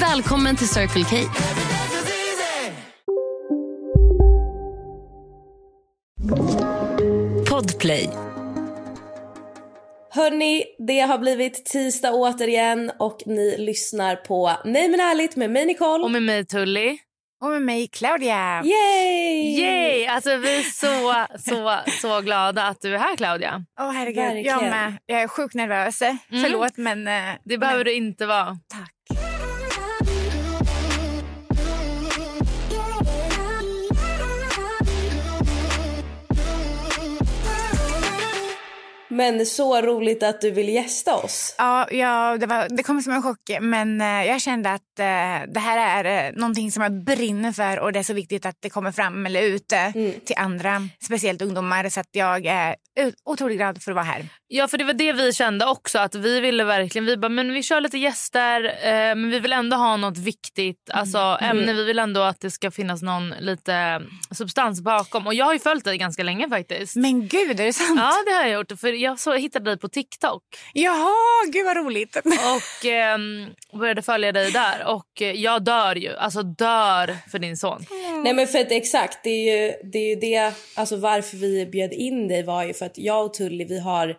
Välkommen till Circle K. Podplay. Hörni, det har blivit tisdag återigen och ni lyssnar på Nej men ärligt med mig Nicole. Och med mig Tully. Och med mig Claudia. Yay! Yay! Alltså, vi är så, så, så glada att du är här, Claudia. Åh herregud, Verkligen. jag med. Jag är sjukt nervös. Förlåt men... eh, Det behöver men, du inte vara. Tack. Men så roligt att du vill gästa oss. Ja, ja det, var, det kom som en chock men eh, jag kände att eh, det här är uh, någonting som jag brinner för och det är så viktigt att det kommer fram eller ut eh, till andra, speciellt ungdomar. Så jag är otroligt glad för att vara här. Ja, för det var det vi kände också. Att Vi ville verkligen, vi bara, men vi kör lite gäster eh, men vi vill ändå ha något viktigt alltså, ämne. Vi vill ändå att det ska finnas någon lite substans bakom. Och jag har ju följt dig ganska länge faktiskt. Men gud, är det sant? Ja, det har jag gjort. För jag så, hittade dig på TikTok Jaha, gud vad roligt. och ehm, började följa dig där. Och eh, jag dör ju. Alltså dör för din son. Nej men för att exakt, det är ju det, är ju det alltså varför vi bjöd in dig var ju för att jag och Tully vi har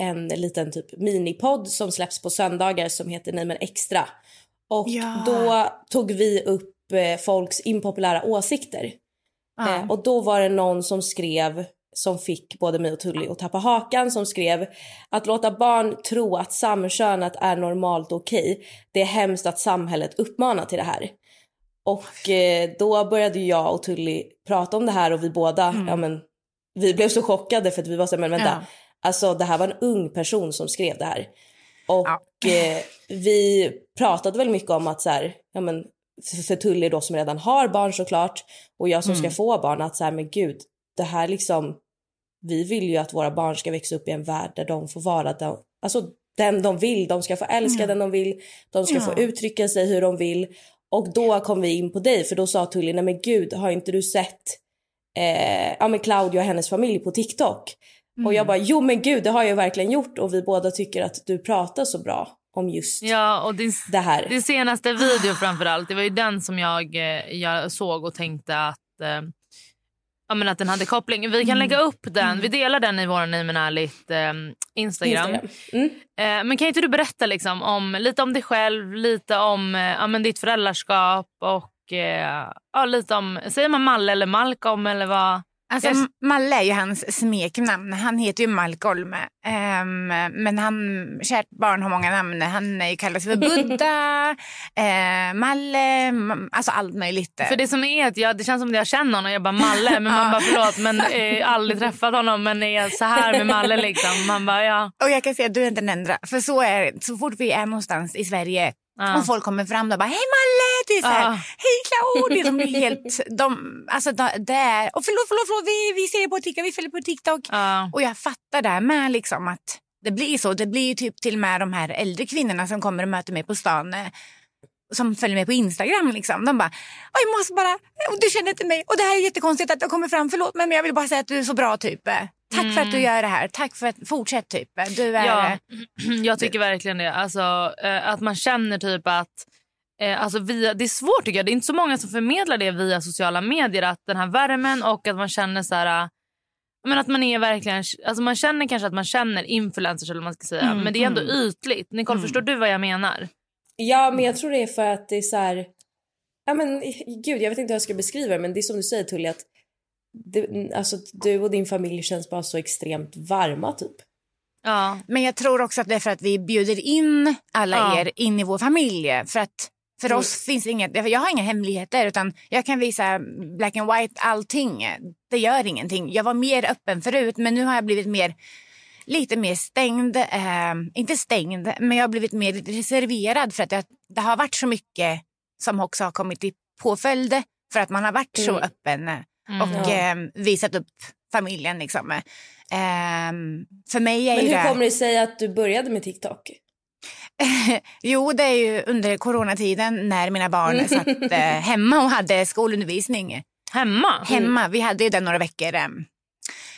en liten typ minipodd som släpps på söndagar som heter Nej men extra. Och Ja. då tog vi upp eh, folks impopulära åsikter. Ja. Eh, och då var det någon som skrev som fick både mig och Tully att tappa hakan som skrev att låta barn tro att samkönat är normalt okej. Det är hemskt att samhället uppmanar till det här. Och eh, då började jag och Tully prata om det här och vi båda, ja men vi blev så chockade för att vi var så men vänta, Ja. Alltså det här var en ung person som skrev det här. Och eh, vi pratade väl mycket om att så här, ja men för, Tully då som redan har barn såklart och jag som ska få barn att så här, men gud, det här liksom, vi vill ju att våra barn ska växa upp i en värld där de får vara den, alltså den de vill, de ska få älska den de vill, de ska Ja. få uttrycka sig hur de vill. Och då kom vi in på dig för då sa Tully, nej men gud, har inte du sett eh, ja, men Claudia och hennes familj på TikTok? Och jag bara, jo men gud det har jag verkligen gjort och vi båda tycker att du pratar så bra om just Ja, och din, det här. din senaste video framför allt, det var ju den som jag, eh, jag såg och tänkte att eh, Ja, men att den hade koppling. Vi kan lägga upp den. Vi delar den i vår Nej men ärligt eh, Instagram. Instagram. Mm. Eh, men kan inte du berätta liksom om, lite om dig själv, lite om eh, ja, men ditt föräldraskap och eh, ja, lite om, säger man Malle eller Malcolm eller vad? Alltså, Yes. Malle är ju hans smeknamn. Han heter ju Malcolm. Ehm, men han, kärt barn har många namn. Han är ju kallas för Buddha, eh, Malle, alltså allt möjligt. För det som är att jag, det känns som att jag känner honom. Jag bara Malle, men man bara förlåt men eh, aldrig träffat honom men är så här med Malle liksom. Man bara ja. Och jag kan säga att du är inte den enda. För så är det. Så fort vi är någonstans i Sverige Ja. och folk kommer fram och bara hej Malle! Det är så här, Ja. hej Claudia! De blir helt... De, alltså de, det är, och förlåt, förlåt, förlåt, vi, vi ser det på TikTok, vi följer på TikTok. Ja. Och jag fattar det här med liksom att det blir så. Det blir typ till och med de här äldre kvinnorna som kommer och möter mig på stan eh, som följer mig på Instagram. Liksom. De bara, "Oj, jag måste bara, du känner inte mig. Och det här är jättekonstigt att jag kommer fram, förlåt men jag vill bara säga att du är så bra typ. Tack för att du gör det här, tack för att, fortsätt typ. Du är... Ja, jag tycker verkligen det. Alltså, eh, att man känner typ att... Eh, alltså via, det är svårt tycker jag. Det är inte så många som förmedlar det via sociala medier. Att den här värmen och att man känner så här... eh, Men att man är verkligen... Alltså man känner kanske att man känner influencers eller man ska säga. Mm, men det är ändå mm. ytligt. Nicole, förstår du vad jag menar? Ja, men jag tror det är för att det är så här... Ja, men gud, jag vet inte hur jag ska beskriva det, men det är som du säger Tully att det, alltså, du och din familj känns bara så extremt varma typ. Ja. Men jag tror också att det är för att vi bjuder in alla Ja. er in i vår familj. För att för oss finns inget, jag har inga hemligheter utan jag kan visa black and white allting. Det gör ingenting. Jag var mer öppen förut men nu har jag blivit mer lite mer stängd. Eh, inte stängd men jag har blivit mer reserverad för att det, det har varit så mycket som också har kommit i påföljd för att man har varit så Mm. öppen Mm. och eh, visat upp familjen. Liksom. Eh, för mig är Men hur det... kommer det sig att du började med TikTok? jo, det är ju under coronatiden när mina barn satt eh, hemma och hade skolundervisning. Hemma? Hemma, vi hade ju den några veckor. eh.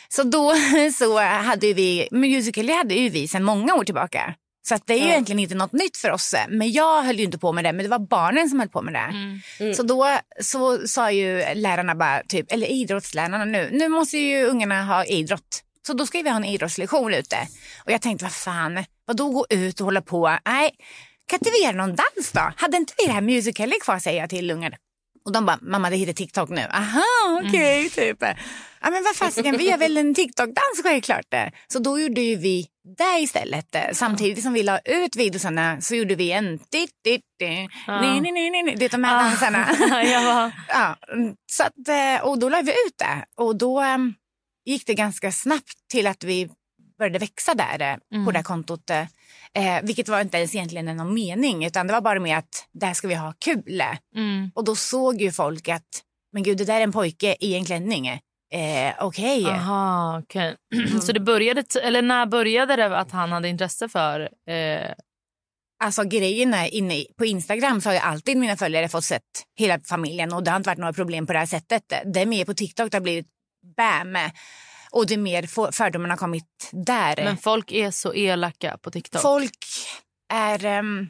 Så då så hade vi, Musical.ly hade ju vi sedan många år tillbaka. Så att det är ju Ja. egentligen inte något nytt för oss. Men jag höll ju inte på med det, men det var barnen som höll på med det. Mm. Mm. Så då så sa ju lärarna bara, typ, eller idrottslärarna nu, nu måste ju ungarna ha idrott. Så då ska vi ha en idrottslektion ute. Och jag tänkte, vad fan, vad då gå ut och hålla på? Nej, kan inte vi göra någon dans då? Hade inte vi det här musical kvar säger jag till ungarna. Och de bara, mamma det heter TikTok nu. Aha, okej, typ. Ja men vad fasiken, vi gör väl en TikTok-dans självklart. Så då gjorde ju vi det istället. Samtidigt som vi la ut videosarna så gjorde vi en dit, dit, dit, Ja. ni, ni, ni, ni, det är de här dansarna. jag bara, Ja, så att, eh, och då la vi ut det. Och då em, gick det ganska snabbt till att vi började växa där eh, Mm. på det kontot. Eh, eh, vilket var inte ens egentligen någon mening utan det var bara med att där ska vi ha kul. mm. Och då såg ju folk att men gud det där är en pojke i en klänning. Eh, Okej. Aha, okej. Så det började, t- eller när började det att han hade intresse för... Eh, Alltså grejen är inne på Instagram så har jag alltid mina följare fått sett hela familjen och det har inte varit några problem på det här sättet. Det är mer på TikTok det har blivit bam. Och det är mer för- fördomarna har kommit där. men folk är så elaka på TikTok. Folk är... ehm,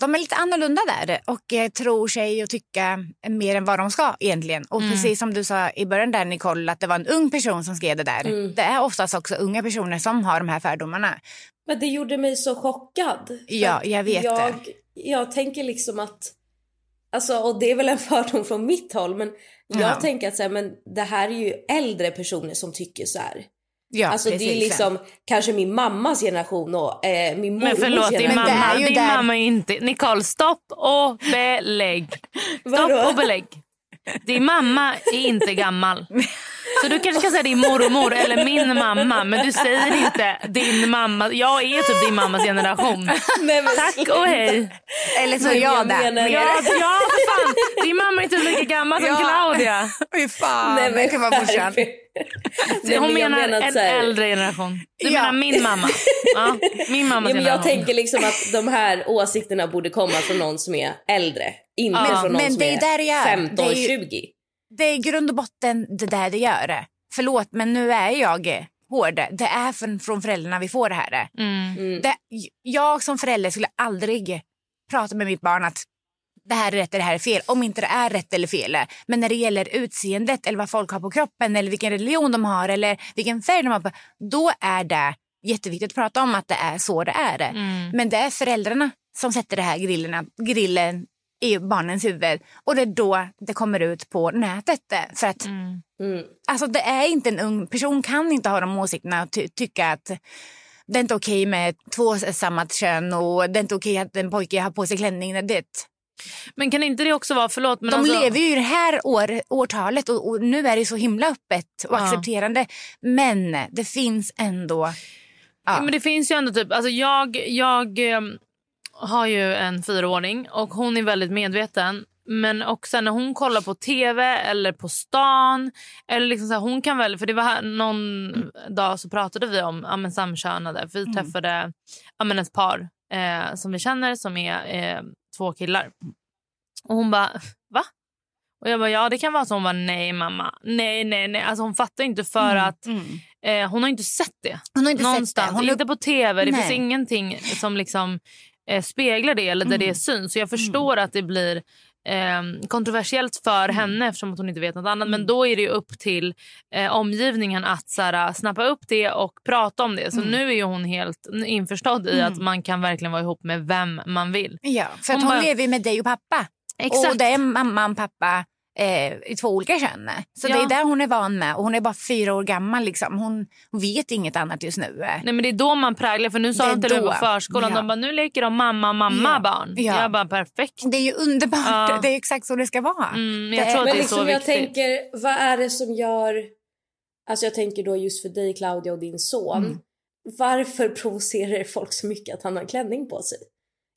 de är lite annorlunda där och eh, tror sig och tycka mer än vad de ska egentligen. Och Mm. precis som du sa i början där Nicole, att det var en ung person som skrev det där. Mm. Det är oftast också unga personer som har de här fördomarna. Men det gjorde mig så chockad. Ja, jag vet jag, det. Jag tänker liksom att, alltså och det är väl en fördom från mitt håll men jag Ja. tänker att så här, men det här är ju äldre personer som tycker så här. Ja, alltså det är liksom kanske min mammas generation och eh, min mormors Men förlåt, din Men det generation. mamma, är ju din där- mamma är inte... Nicole, stopp och belägg. Stopp och belägg. Din mamma är inte gammal. Så du kanske ska säga din mormor eller min mamma men du säger inte din mamma. Jag är typ din mammas generation. Nej, men Tack och hej. Eller så är jag, jag där. menar-. Ja, ja för fan. Din mamma är inte lika gammal som Ja. Claudia. Fy fan, Nej, men det kan vara morsan. Nej, Hon menar att en här- äldre generation. Du Ja. menar min mamma. Ja, min mammas Ja, men jag tänker liksom att de här åsikterna borde komma från någon som är äldre. Inte Ja. från någon Men som det är är, där det gör. 15, Det är ju- 20. Det är i grund och botten det där det gör. Förlåt, men nu är jag hård. Det är från, från föräldrarna vi får det här. Mm. Det, jag som förälder skulle aldrig prata med mitt barn att det här är rätt eller det här är fel. Om inte det är rätt eller fel. Men när det gäller utseendet eller vad folk har på kroppen eller vilken religion de har eller vilken färg de har på. Då är det jätteviktigt att prata om att det är så det är. Mm. Men det är föräldrarna som sätter det här grillerna, grillen i barnens huvud. Och det är då det kommer ut på nätet. För att Mm. Mm. Alltså det är inte en ung person kan inte ha de åsikterna och ty- tycka att det är inte okej med två samma kön och det är inte okej att en pojke har på sig klänning. Det, Men kan inte det också vara, förlåt men de alltså, lever ju i det här år, årtalet och, och nu är det så himla öppet och Ja. accepterande. Men det finns ändå... Ja. Ja. Men det finns ju ändå typ, alltså jag, jag ehm, har ju en fyraåring och hon är väldigt medveten. Men också när hon kollar på tv eller på stan. Eller liksom så här, hon kan väl, för det var här, någon dag så pratade vi om ja, men samkönade. För vi träffade ja, men ett par eh, som vi känner som är eh, två killar. Och hon bara, va? Och jag bara, ja det kan vara så. Hon bara, nej mamma. Nej, nej, nej. Alltså hon fattar inte för att Mm. eh, hon har inte sett det. Hon har inte Någonstans. sett det. Hon Inte på tv. Det Nej. finns ingenting som liksom eh, speglar det eller där Mm. det syns. Så jag förstår att det blir eh, kontroversiellt för Mm. henne eftersom hon inte vet något annat. Men då är det upp till eh, omgivningen att så här, snappa upp det och prata om det. Så Mm. nu är hon helt införstådd i att man kan verkligen vara ihop med vem man vill. Ja, för Hon hon bara- lever med dig och pappa. Exakt. Och det är mamman, pappa eh, i två olika kön. Så Ja. det är där hon är van med och hon är bara fyra år gammal liksom. Hon, hon vet inget annat just nu. Nej men det är då man präglar för nu sa Det är de till mig då. på förskolan, Ja. de bara nu leker de mamma mamma Ja. barn. Ja. Jag bara perfekt. Det är ju underbart. Ja. Det är exakt så det ska vara. Mm, men jag Det tror är- att det är liksom så jag tänker, vad är det som gör... Alltså jag tänker då just för dig Claudia och din son. Mm. Varför provocerar folk så mycket att han har klänning på sig?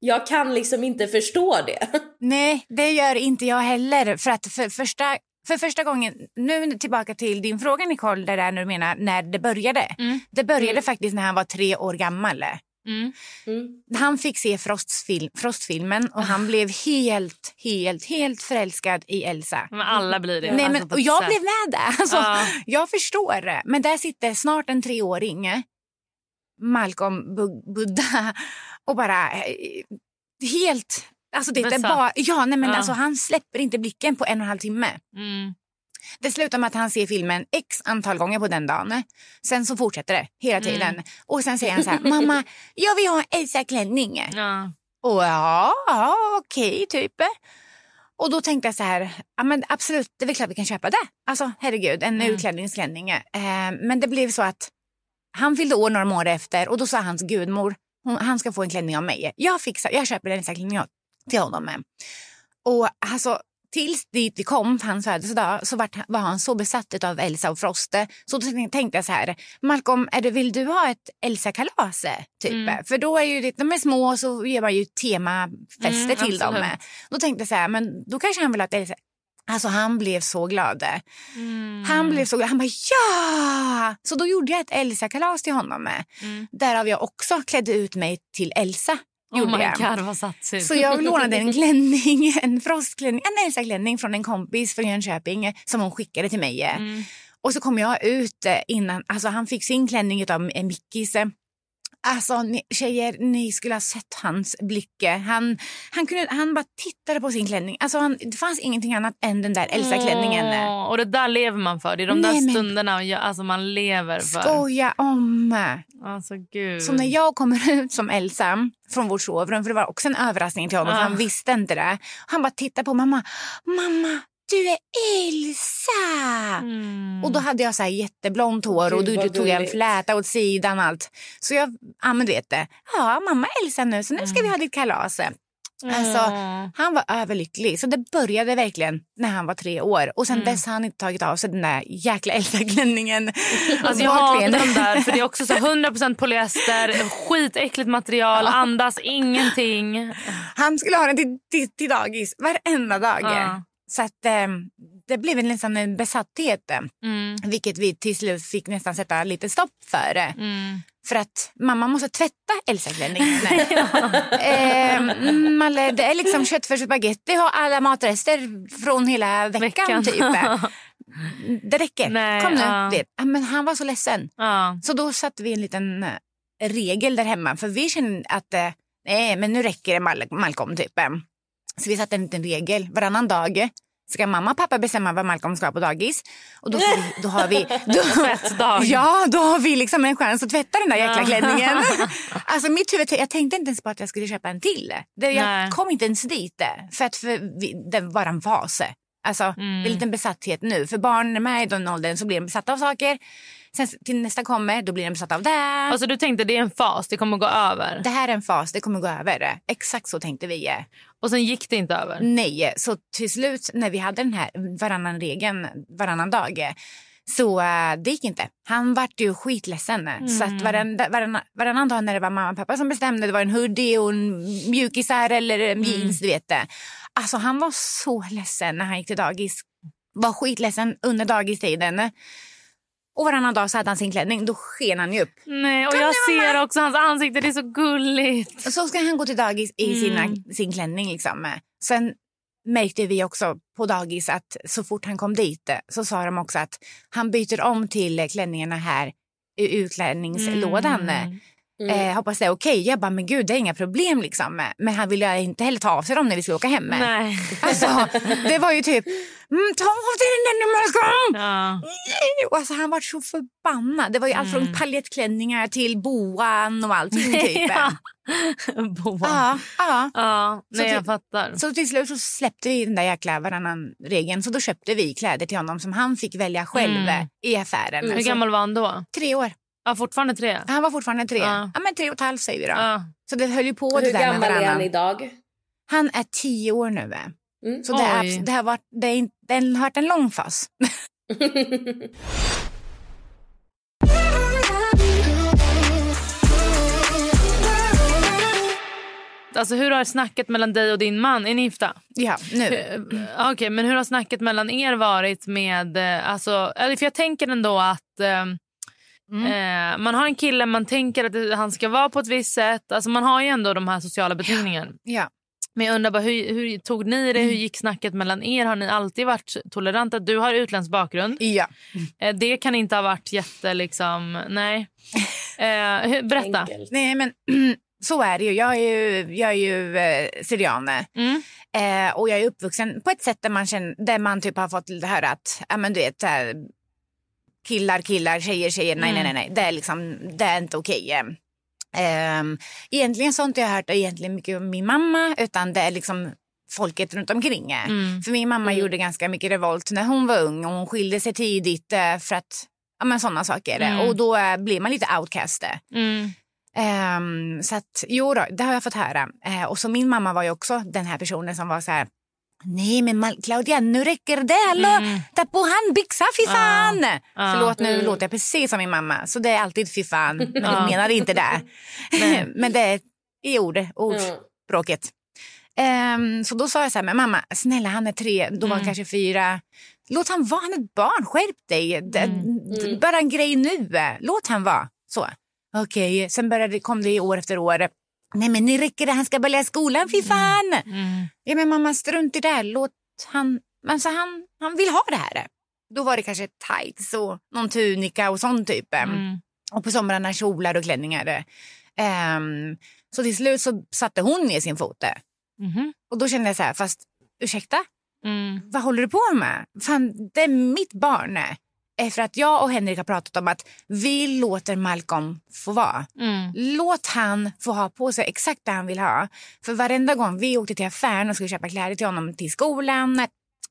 Jag kan liksom inte förstå det. Nej, det gör inte jag heller. För att för första, för första gången, nu tillbaka till din fråga Nicole, det där när du menar när det började. Mm. Det började faktiskt när han var tre år gammal. Mm. Mm. Han fick se Frostfil Frostfilmen och han blev helt, helt, helt förälskad i Elsa. Men alla blir det. Nej, alltså, men, på och jag blev med där. Alltså, Ja. Jag förstår det. Men där sitter snart en treåring, Malcolm Bu- Buddha, och bara eh, helt... Alltså det Besatt. bara, ja, nej, men Ja. Alltså, han släpper inte blicken på en och en halv timme. Mm. Det slutar med att han ser filmen x antal gånger på den dagen. Sen så fortsätter det hela Mm. tiden. Och sen säger han så här, mamma, jag vill ha en Elsa-klänning. Ja. Och ja, ja okej, typ. Och då tänkte jag så här, ja men absolut, det är väl klart vi kan köpa det. Alltså herregud, en Mm. utklädningsklänning. Eh, men det blev så att han fyllde år några månader efter och då sa hans gudmor, hon, han ska få en klänning av mig. Jag fixar, jag köper en klänning till honom. med. Och alltså, tills dit vi kom på hans födelsedag så var han så besatt av Elsa och Froste. Så då tänkte jag så här, Malcolm, är det, vill du ha ett Elsa-kalas? Typ? Mm. För då är ju det, de är små och så ger man ju temafester Mm, till dem. absolut. Då tänkte jag så här, men då kanske han vill ha ett. Alltså han blev så glad. Mm. Han blev så glad. Han bara ja! Så då gjorde jag ett Elsa-kalas till honom. Mm. Därav jag också klädde ut mig till Elsa. Oh my jag. god vad satsigt. Så jag lånade en klänning, en frostklänning, en Elsa-klänning från en kompis från Jönköping som hon skickade till mig. Mm. Och så kom jag ut eh, innan, alltså han fick sin klänning av Mickis. Alltså ni, tjejer, ni skulle ha sett hans blick. Han, han, kunde, han bara tittade på sin klänning. Alltså han, det fanns ingenting annat än den där Elsa-klänningen. Åh, och det där lever man för. Det är de Nej, där men- stunderna jag, alltså man lever för. Skoja om! Alltså gud. Så när jag kommer ut som Elsa från vårt sovrum, för det var också en överraskning till honom, Ah. han visste inte det. Han bara tittade på mamma. Mamma, du är Elsa! Mm. Och då hade jag så här jätteblont hår och Gud, du, du vad tog en fläta åt sidan allt. Så jag, ja men du vet det. Ja, mamma är Elsa nu så nu ska vi ha ditt kalas. Alltså, Mm. han var överlycklig. Så det började verkligen när han var tre år. Och sen Mm. dess har han inte tagit av sig den där jäkla Elsa-klänningen. Alltså jag hatar dem där för det är också så 100% polyester, skitäckligt material, andas ingenting. Han skulle ha den till, till, till dagis varenda dag. Ja. Så att, eh, det blev en, nästan en besatthet. eh, Mm. Vilket vi till slut fick nästan sätta lite stopp för. eh, Mm. För att mamma måste tvätta Elsa-klänningen. eh, Malle, det är liksom köttfärs och spagetti och alla matrester från hela veckan. Veckan. Typ. Det räcker. Nej, Kom nu. ja. Det. Men han var så ledsen. Ja. Så då satte vi en liten eh, regel där hemma. För vi kände att eh, nej, men nu räcker det Mal- Malcolm. Typ. Så vi satte en liten regel. Varannan dag ska mamma och pappa bestämma vad Malcolm ska ha på dagis. Och då, vi, då har vi... Då, Tvättdag. Ja, då har vi liksom en chans att tvätta den där jäkla klänningen. alltså mitt huvud, jag tänkte inte ens på att jag skulle köpa en till. Det, jag Nej. kom inte ens dit. För att för, vi, det var en fas. Alltså, Mm. det är en liten besatthet nu. För barn med i den åldern så blir de besatta av saker. Sen till nästa kommer, då blir de besatta av det. Alltså du tänkte det är en fas, det kommer gå över. det här är en fas, det kommer gå över. Exakt så tänkte vi. Och sen gick det inte över. Nej, så till slut när vi hade den här varannan regeln varannan dag så eh, det gick inte. Han vart ju skitledsen. Så att varenda, varannan, varannan dag när det var mamma och pappa som bestämde, det var en hoodie och en mjukisar eller en jeans, du vet det. Alltså han var så ledsen när han gick till dagis. Var skitledsen under dagistiden. Och varannan dag så hade han sin klänning, då sken han ju upp. Nej, och jag ser också hans ansikte, det är så gulligt. Så ska han gå till dagis i sina, Mm. sin klänning. Liksom. Sen märkte vi också på dagis att så fort han kom dit så sa de också att han byter om till klänningarna här i utklädningslådan. Mm. Eh, hoppas det är okej. Jag bara, men gud det är inga problem liksom. Men han ville inte heller ta av sig dem när vi skulle åka hem. Nej. Alltså, det var ju typ, mm, ta av dig den där nu Malcolm! Ja. Och Alltså, han var så förbannad. Det var ju allt från Mm. paljettklänningar till boan och allting. Typ. Ja. Boa. Ja, ja. Ja, nej, Så jag fattar. Så till slut så släppte vi den där jäkla varannan regeln. Så då köpte vi kläder till honom som han fick välja själv Mm. i affären. Hur Så- gammal var han då? Tre år. Ja, fortfarande tre? Han var fortfarande tre. Ja. Ja, men tre och ett halvt säger vi då. Ja. Så det höll ju på det Hur där med gammal är han idag? Han är tio år nu. Mm. Så det, är, det, har varit, det, är, inte- det har varit en lång fas. Alltså, hur har snacket mellan dig och din man... Är ni gifta? Ja, nu. Eh, Okej, men hur har snacket mellan er varit med... eh, Alltså, eller för jag tänker ändå att... eh, Eh, man har en kille, man tänker att han ska vara på ett visst sätt. Alltså man har ju ändå de här sociala betingningarna. Ja. Men jag undrar bara, hur, hur tog ni det? Hur gick snacket mellan er? Har ni alltid varit toleranta? Du har utländsk bakgrund. Ja. Eh, det kan inte ha varit jätte... Liksom, nej. Eh, berätta. Enkelt. Nej, men så är det ju. Jag är ju, jag är ju eh, syriane. Mm. Eh, och jag är uppvuxen på ett sätt där man, känner, där man typ har fått höra att ja, men du vet, så här, killar, killar, tjejer, tjejer. Nej, Mm. nej, nej. Det är, liksom, det är inte okej. Eh, egentligen så har inte jag hört egentligen mycket om min mamma utan det är liksom folket runt omkring. Mm. För min mamma gjorde ganska mycket revolt när hon var ung och hon skilde sig tidigt eh, för att Ja men sådana saker. Mm. Och då eh, blir man lite outcast. Mm. Ehm, så att, jo då, det har jag fått höra. Eh, och så min mamma var ju också den här personen som var så här. Nej men Mal- Claudia, nu räcker det. Hallå, Mm. ta på handbyxa, fy fan! Ja. Förlåt, nu Mm. låter jag precis som min mamma. Så det är alltid fy fan. Men jag menar inte det. Men det är i ord, Mm. ordspråket. Ehm, så då sa jag så här, men mamma, snälla han är tre, då var han Mm. kanske fyra. Låt han vara, han är ett barn, skärp dig. Mm. det- Bara en grej nu, låt han vara. Så. Okej, sen började, kom det år efter år. Nej men nu räcker det, han ska börja skolan, fy fan. Mm. Ja men mamma, strunt i det, låt han, alltså han, han vill ha det här. Då var det kanske tights och någon tunika och sån typ. Mm. Och på somrarna kjolar och klänningar. Ehm, så till slut så satte hon ner sin fot. Mhm. Och då kände jag så här, fast ursäkta, Mm. vad håller du på med? Fan, det är mitt barn. Eh, För att jag och Henrik har pratat om att vi låter Malcolm få vara. Mm. Låt han få ha på sig exakt det han vill ha. För varenda gång vi åkte till affären och skulle köpa kläder till honom till skolan,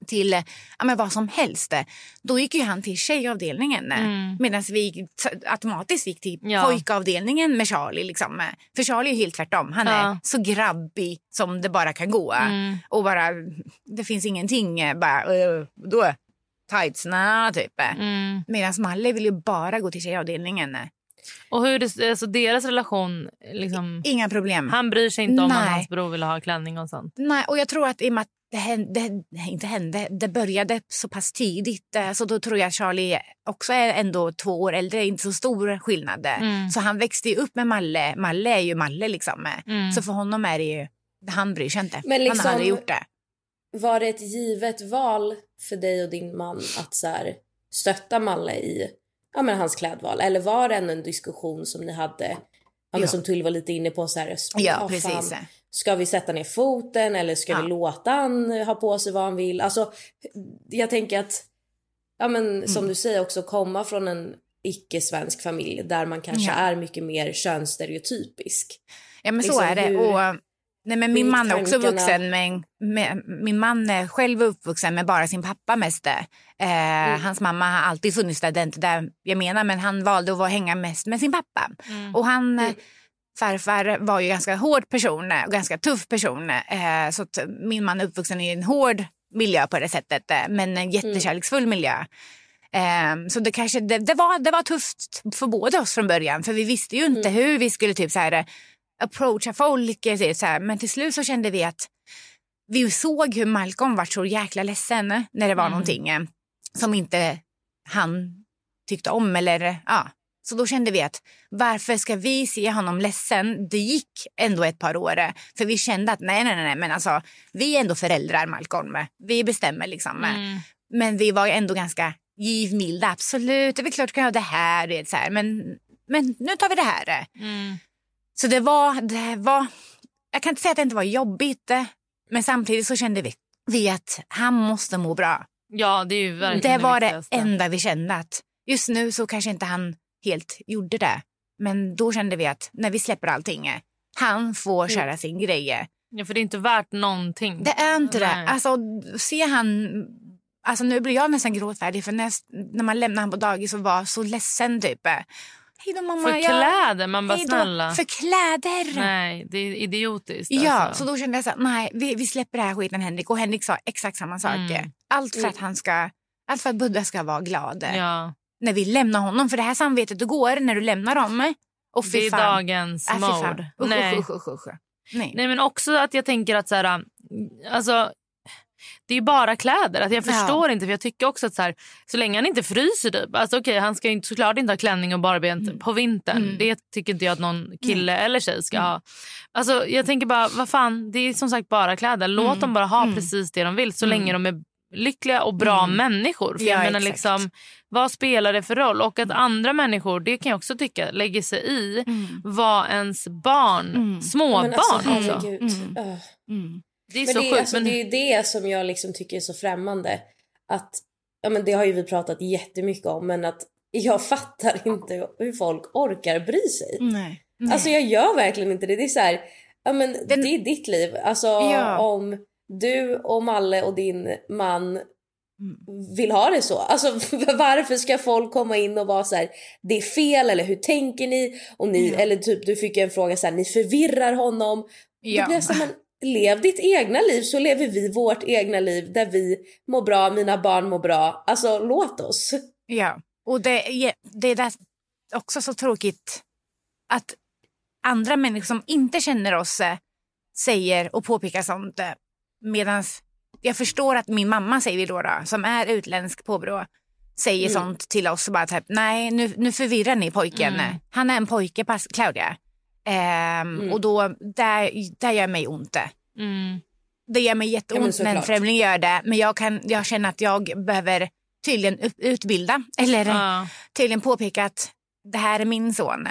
till ja, men vad som helst. Då gick ju han till tjejavdelningen Mm. medan vi gick- automatiskt gick till Ja. pojkavdelningen med Charlie. Liksom. För Charlie är helt tvärtom. Han Ja. är så grabbig som det bara kan gå. Mm. Och bara, det finns ingenting. eh, Bara, uh, då, tightsna typ. Mm. Medan Malle vill ju bara gå till tjejavdelningen. Och hur det, alltså deras relation, liksom, Inga problem. han bryr sig inte om att Nej. hans bror vill ha klänning och sånt. Nej, och jag tror att i och med att det hände, det, inte hände, det började så pass tidigt eh, så då tror jag att Charlie också är ändå två år äldre, inte så stor skillnad. Mm. Så han växte ju upp med Malle. Malle är ju Malle liksom. Mm. Så för honom är det ju, han bryr sig inte. Men Han liksom- har aldrig gjort det. Var det ett givet val för dig och din man att så här, stötta Malle i ja, men hans klädval? Eller var det en diskussion som ni hade, ja, men Ja. som Tull var lite inne på, så här, Ja, "Ah, precis. fan, ska vi sätta ner foten eller ska Ja. vi låta han ha på sig vad han vill? Alltså, jag tänker att, ja men Mm. som du säger också, komma från en icke-svensk familj där man kanske Ja. är mycket mer könsstereotypisk. Ja men så Liksom är det. hur- Och, nej, men min man är också vuxen med, med, min man är själv uppvuxen med bara sin pappa mest. Eh, Mm. Hans mamma har alltid funnits där, det är inte det jag menar men han valde att vara, hänga mest med sin pappa. Mm. Och han, eh, farfar var ju ganska hård person eh, och ganska tuff person. Eh, så min man är uppvuxen i en hård miljö på det sättet eh, men en jättekärleksfull miljö. Eh, så det kanske det, det, var, det var tufft för båda oss från början för vi visste ju inte hur vi skulle typ så här approacha folk. eh, Så här. Men till slut så kände vi att vi såg hur Malcolm var så jäkla ledsen när det var Mm. någonting eh, som inte han tyckte om. Eller, eh, ja. Så då kände vi att varför ska vi se honom ledsen? Det gick ändå ett par år. eh, För vi kände att nej, nej, nej, men alltså vi är ändå föräldrar Malcolm. Vi bestämmer liksom. eh. Mm. Men vi var ändå ganska givmilda. Absolut, det är klart du kan ha det här. det Så här. Men, men nu tar vi det här. eh. Mm. Så det var, det var, jag kan inte säga att det inte var jobbigt. eh, Men samtidigt så kände vi, vi att han måste må bra. Ja, det är ju verkligen Det var det viktigaste. enda vi kände. att Just nu så kanske inte han helt gjorde det. Men då kände vi att när vi släpper allting, eh, Han får köra sin grej. Ja, för det är inte värt någonting. Det är inte Nej. det. Alltså, se han... Alltså, nu blir jag nästan gråtfärdig för när, när man lämnade han på dagis och var så ledsen. Typ. Hej då mamma. För jag- kläder, man bara snälla. För kläder. Nej, det är idiotiskt. Ja, alltså. så då kände jag så här, nej, vi, vi släpper det här skiten Henrik. Och Henrik sa exakt samma sak. Mm. Allt för att han ska, allt för att Buddha ska vara glad. Ja, När vi lämnar honom. För det här samvetet du går när du lämnar dem. Och det är fan. dagens Äh, mode. Usch, Nej. usch, usch, usch, usch. Nej. Nej, men också att jag tänker att så här, alltså, det är bara kläder. Att jag Ja. förstår inte. För jag tycker också att så, här, så länge han inte fryser typ. Alltså, okej, han ska ju såklart inte ha klänning och barbent på vintern. Mm. Det tycker inte jag att någon kille eller tjej ska ha. Alltså, jag tänker bara, vad fan, det är som sagt bara kläder. Låt Mm. dem bara ha Mm. precis det de vill så länge de är lyckliga och bra Mm. människor. För Ja, menar liksom, vad spelar det för roll? Och att andra människor, det kan jag också tycka, lägger sig i Mm. vad ens barn, Mm. småbarn Men alltså, Det är Men så det, är, sjukt. alltså, men... det är ju det som jag liksom tycker är så främmande. Att, ja, men det har ju vi pratat jättemycket om men att jag fattar inte hur folk orkar bry sig. Nej. Nej. Alltså jag gör verkligen inte det. Det är så här, ja men Den- det är ditt liv. Alltså Ja. om du och Malle och din man Mm. vill ha det så. Alltså varför ska folk komma in och vara så här, det är fel eller hur tänker ni? Och ni Ja. eller typ du fick en fråga så här, ni förvirrar honom. Ja. Då blir jag så här, men lev ditt egna liv så lever vi vårt egna liv där vi mår bra, mina barn mår bra. Alltså låt oss. Ja, och det, är- det är också så tråkigt att andra människor som inte känner oss eh, säger och påpekar sånt. Medan jag förstår att min mamma säger vi då, då som är utländsk påbrå säger Mm. sånt till oss och bara typ, nej nu, nu förvirrar ni pojken. Mm. Han är en pojke, Claudia. Ehm, Mm. Och då, där, där gör mig ont. Mm. Det gör mig Ja, jätteont när en främling gör det. Men jag, kan, jag känner att jag behöver tydligen utbilda eller Ja. tydligen påpeka att det här är min son.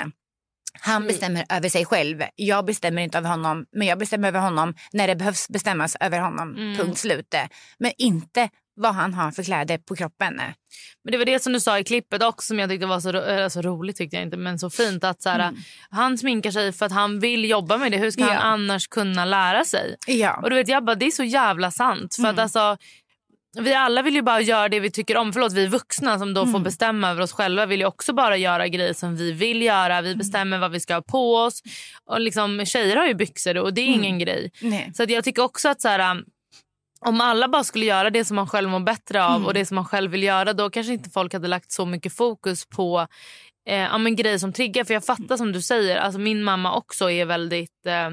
Han Mm. bestämmer över sig själv. Jag bestämmer inte över honom, men jag bestämmer över honom när det behövs bestämmas över honom. Mm. Punkt slut. Men inte vad han har för kläder på kroppen. Men det var det som du sa i klippet också som jag tyckte var så, ro- äh, så roligt tyckte jag inte men så fint att så här, han sminkar sig för att han vill jobba med det. Hur ska Mm. Ja. han annars kunna lära sig? Ja. Och du vet jag bara det är så jävla sant för Mm. att alltså vi alla vill ju bara göra det vi tycker om. Förlåt, vi vuxna som då Mm. får bestämma över oss själva vill ju också bara göra grejer som vi vill göra. Mm. Vi bestämmer vad vi ska ha på oss. Och liksom, tjejer har ju byxor och det är Mm. ingen grej. Nej. Så att jag tycker också att så här, om alla bara skulle göra det som man själv mår bättre av Mm. och det som man själv vill göra då kanske inte folk hade lagt så mycket fokus på eh, ja, men grejer som triggar. För jag fattar som du säger, alltså min mamma också är väldigt eh,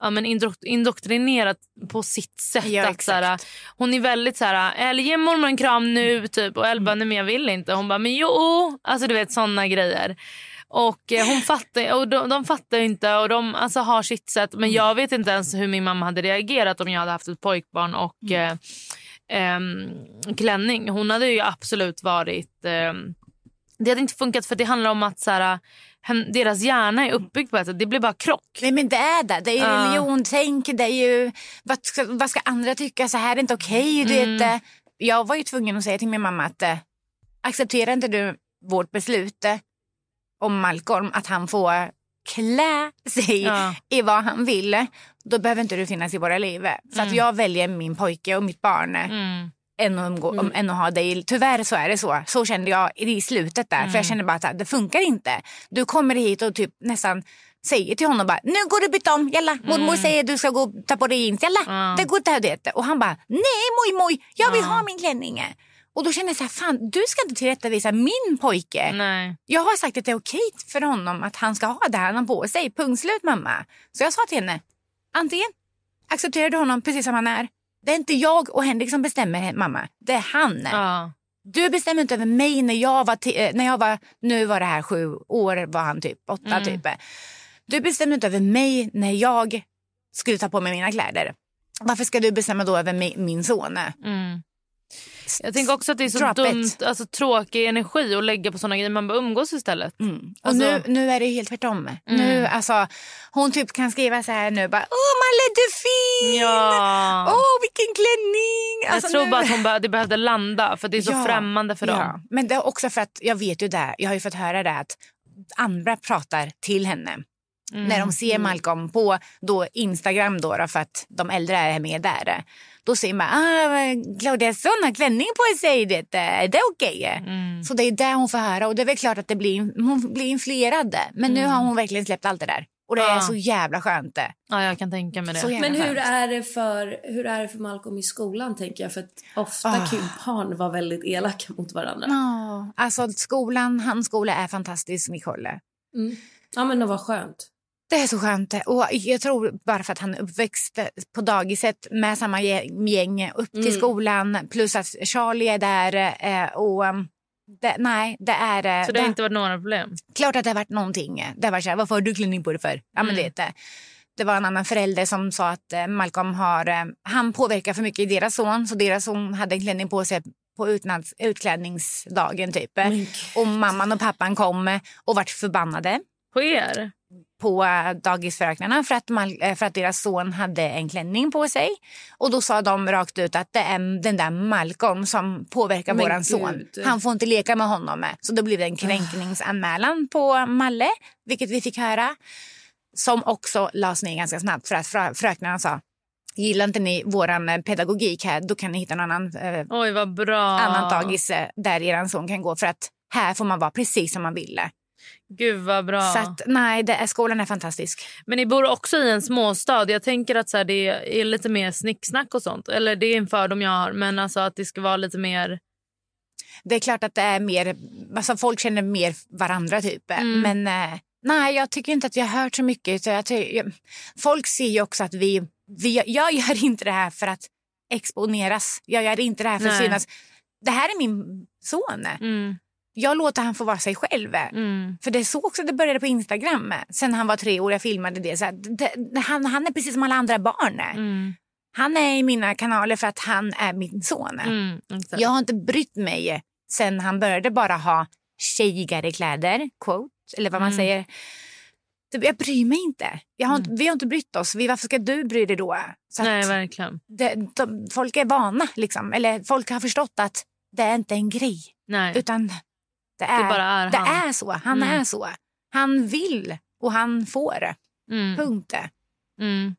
ja, men indok- indoktrinerad på sitt sätt. Ja, att, så här, exakt. hon är väldigt så här, eller ge mormor en kram nu typ. Och Elle Mm. nej men jag vill inte. Hon bara, men jo. Alltså du vet såna grejer. Och eh, hon fattar, och de, de fattar ju inte och de alltså, har sitt sätt. Men Mm. jag vet inte ens hur min mamma hade reagerat om jag hade haft ett pojkbarn och Mm. eh, ehm, klänning. Hon hade ju absolut varit... ehm, det hade inte funkat för det handlar om att så här, deras hjärna är uppbyggd på ett sätt. Det blir bara krock. Nej men det är det. Det är Ja. religionstänk. Det är ju, vad, ska, vad ska andra tycka? Så här är inte okej. Du Mm. vet, eh, jag var ju tvungen att säga till min mamma att eh, accepterar inte du vårt beslut eh, om Malcolm att han får klä sig Ja. i vad han vill, då behöver inte du finnas i våra liv. Så att Mm. jag väljer min pojke och mitt barn Mm. än, att umgå, om, än att ha dig. Tyvärr så är det så. Så kände jag i slutet där. Mm. För jag kände bara att det funkar inte. Du kommer hit och typ nästan säger till honom bara nu går du byta om, jalla. Mormor säger du ska gå och ta på dig jeans, jalla. Mm. Det går inte det. Och han bara nej moj moj, jag vill ha min klänning. Och då kände jag så här, fan du ska inte tillrättavisa min pojke. Nej. Jag har sagt att det är okej för honom att han ska ha det här han har på sig. Punkt slut mamma. Så jag sa till henne, antingen accepterar du honom precis som han är. Det är inte jag och Henrik som bestämmer mamma. Det är han. Ja. Du bestämmer inte över mig när jag var, eh, när jag var nu var det här sju år var han typ, åtta Mm. typ. Du bestämmer inte över mig när jag skulle ta på mig mina kläder. Varför ska du bestämma då över mi- min son? Mm. Jag tänker också att det är så dumt, it. alltså, tråkig energi att lägga på såna grejer. Man bara umgås istället. Mm. Och Alltså- nu, nu är det helt tvärtom. Mm. Nu, alltså, hon typ kan skriva så här nu bara Åh Malle du är fin! Ja. Åh vilken klänning! Alltså, jag tror nu- bara att hon be- det behövde landa för det är så Ja, främmande för ja. dem. Men det är också för att jag vet ju det, jag har ju fått höra det att andra pratar till henne. När de ser Malcolm på då Instagram då, då för att de äldre är med där. Då säger man ah, Claudias son har klänning på sig. Det, är det okej? Mm. Så det är det hon får höra och det är väl klart att det blir, hon blir influerad. Men nu har hon verkligen släppt allt det där. Och det är Mm. Ja. så jävla skönt. det. Ja, jag kan tänka mig det. Så jävla Men hur är, det för, hur är det för Malcolm i skolan tänker jag? För att ofta Ah. kan barn vara väldigt elaka mot varandra. Ja, alltså skolan, hans skola är fantastisk, Nicole. Mm. Ja men det var skönt. Det är så skönt. Och jag tror bara för att han är uppväxt på dagiset med samma gäng upp till Mm. skolan plus att Charlie är där. eh, Och, um, det, nej, det är... eh, Så det har det, inte varit några problem? Klart att det har varit någonting. Det var så här, varför har du klänning på dig för? Ja, men Mm. det, är det. var en annan förälder som sa att eh, Malcolm har... Eh, han påverkar för mycket i deras son. Så deras son hade en klänning på sig på utnads, utklädningsdagen typ. Och mamman och pappan kom eh, och vart förbannade På er? På dagisfröknarna för att, Mal- eh, för att deras son hade en klänning på sig. Och då sa de rakt ut att det är den där Malcolm som påverkar Men våran son. Han får inte leka med honom. Så då blev det en kränkningsanmälan på Malle, vilket vi fick höra. Som också lades ner ganska snabbt för att frö- fröknarna sa Gillar inte ni våran eh, pedagogik här, då kan ni hitta någon annan, eh, Oj, vad bra. annan dagis eh, där er son kan gå. För att här får man vara precis som man vill. Gud, vad bra. Så att, nej, det är, skolan är fantastisk. Men ni bor också i en småstad. Jag tänker att så här, det är lite mer snicksnack och sånt. Eller det är en fördom jag har. Men alltså att det ska vara lite mer... Det är klart att det är mer, alltså folk känner mer varandra typ. Mm. Men eh, nej, jag tycker inte att jag har hört så mycket. Så jag, ty- jag, folk ser ju också att vi, vi, jag gör inte det här för att exponeras. Jag gör inte det här för att Nej. synas. Det här är min son. Mm, Jag låter han få vara sig själv. mm, För det är så också det började på Instagram. Sen han var tre år, jag filmade det. Så det han, han är precis som alla andra barn. mm, Han är i mina kanaler för att han är min son. mm. Jag har inte brytt mig sen han började bara ha tjejigare kläder, quote, eller vad man Mm. säger. Det- Jag bryr mig inte. Har inte. Vi har inte brytt oss. Vi, varför ska du bry dig då? Så Nej, verkligen. det, de, folk är vana, liksom. eller folk har förstått att det är inte en grej. Nej, Utan det är, det bara är det han. är så. Han Mm. är så. Han vill och han får. Mm, Punkt. mm.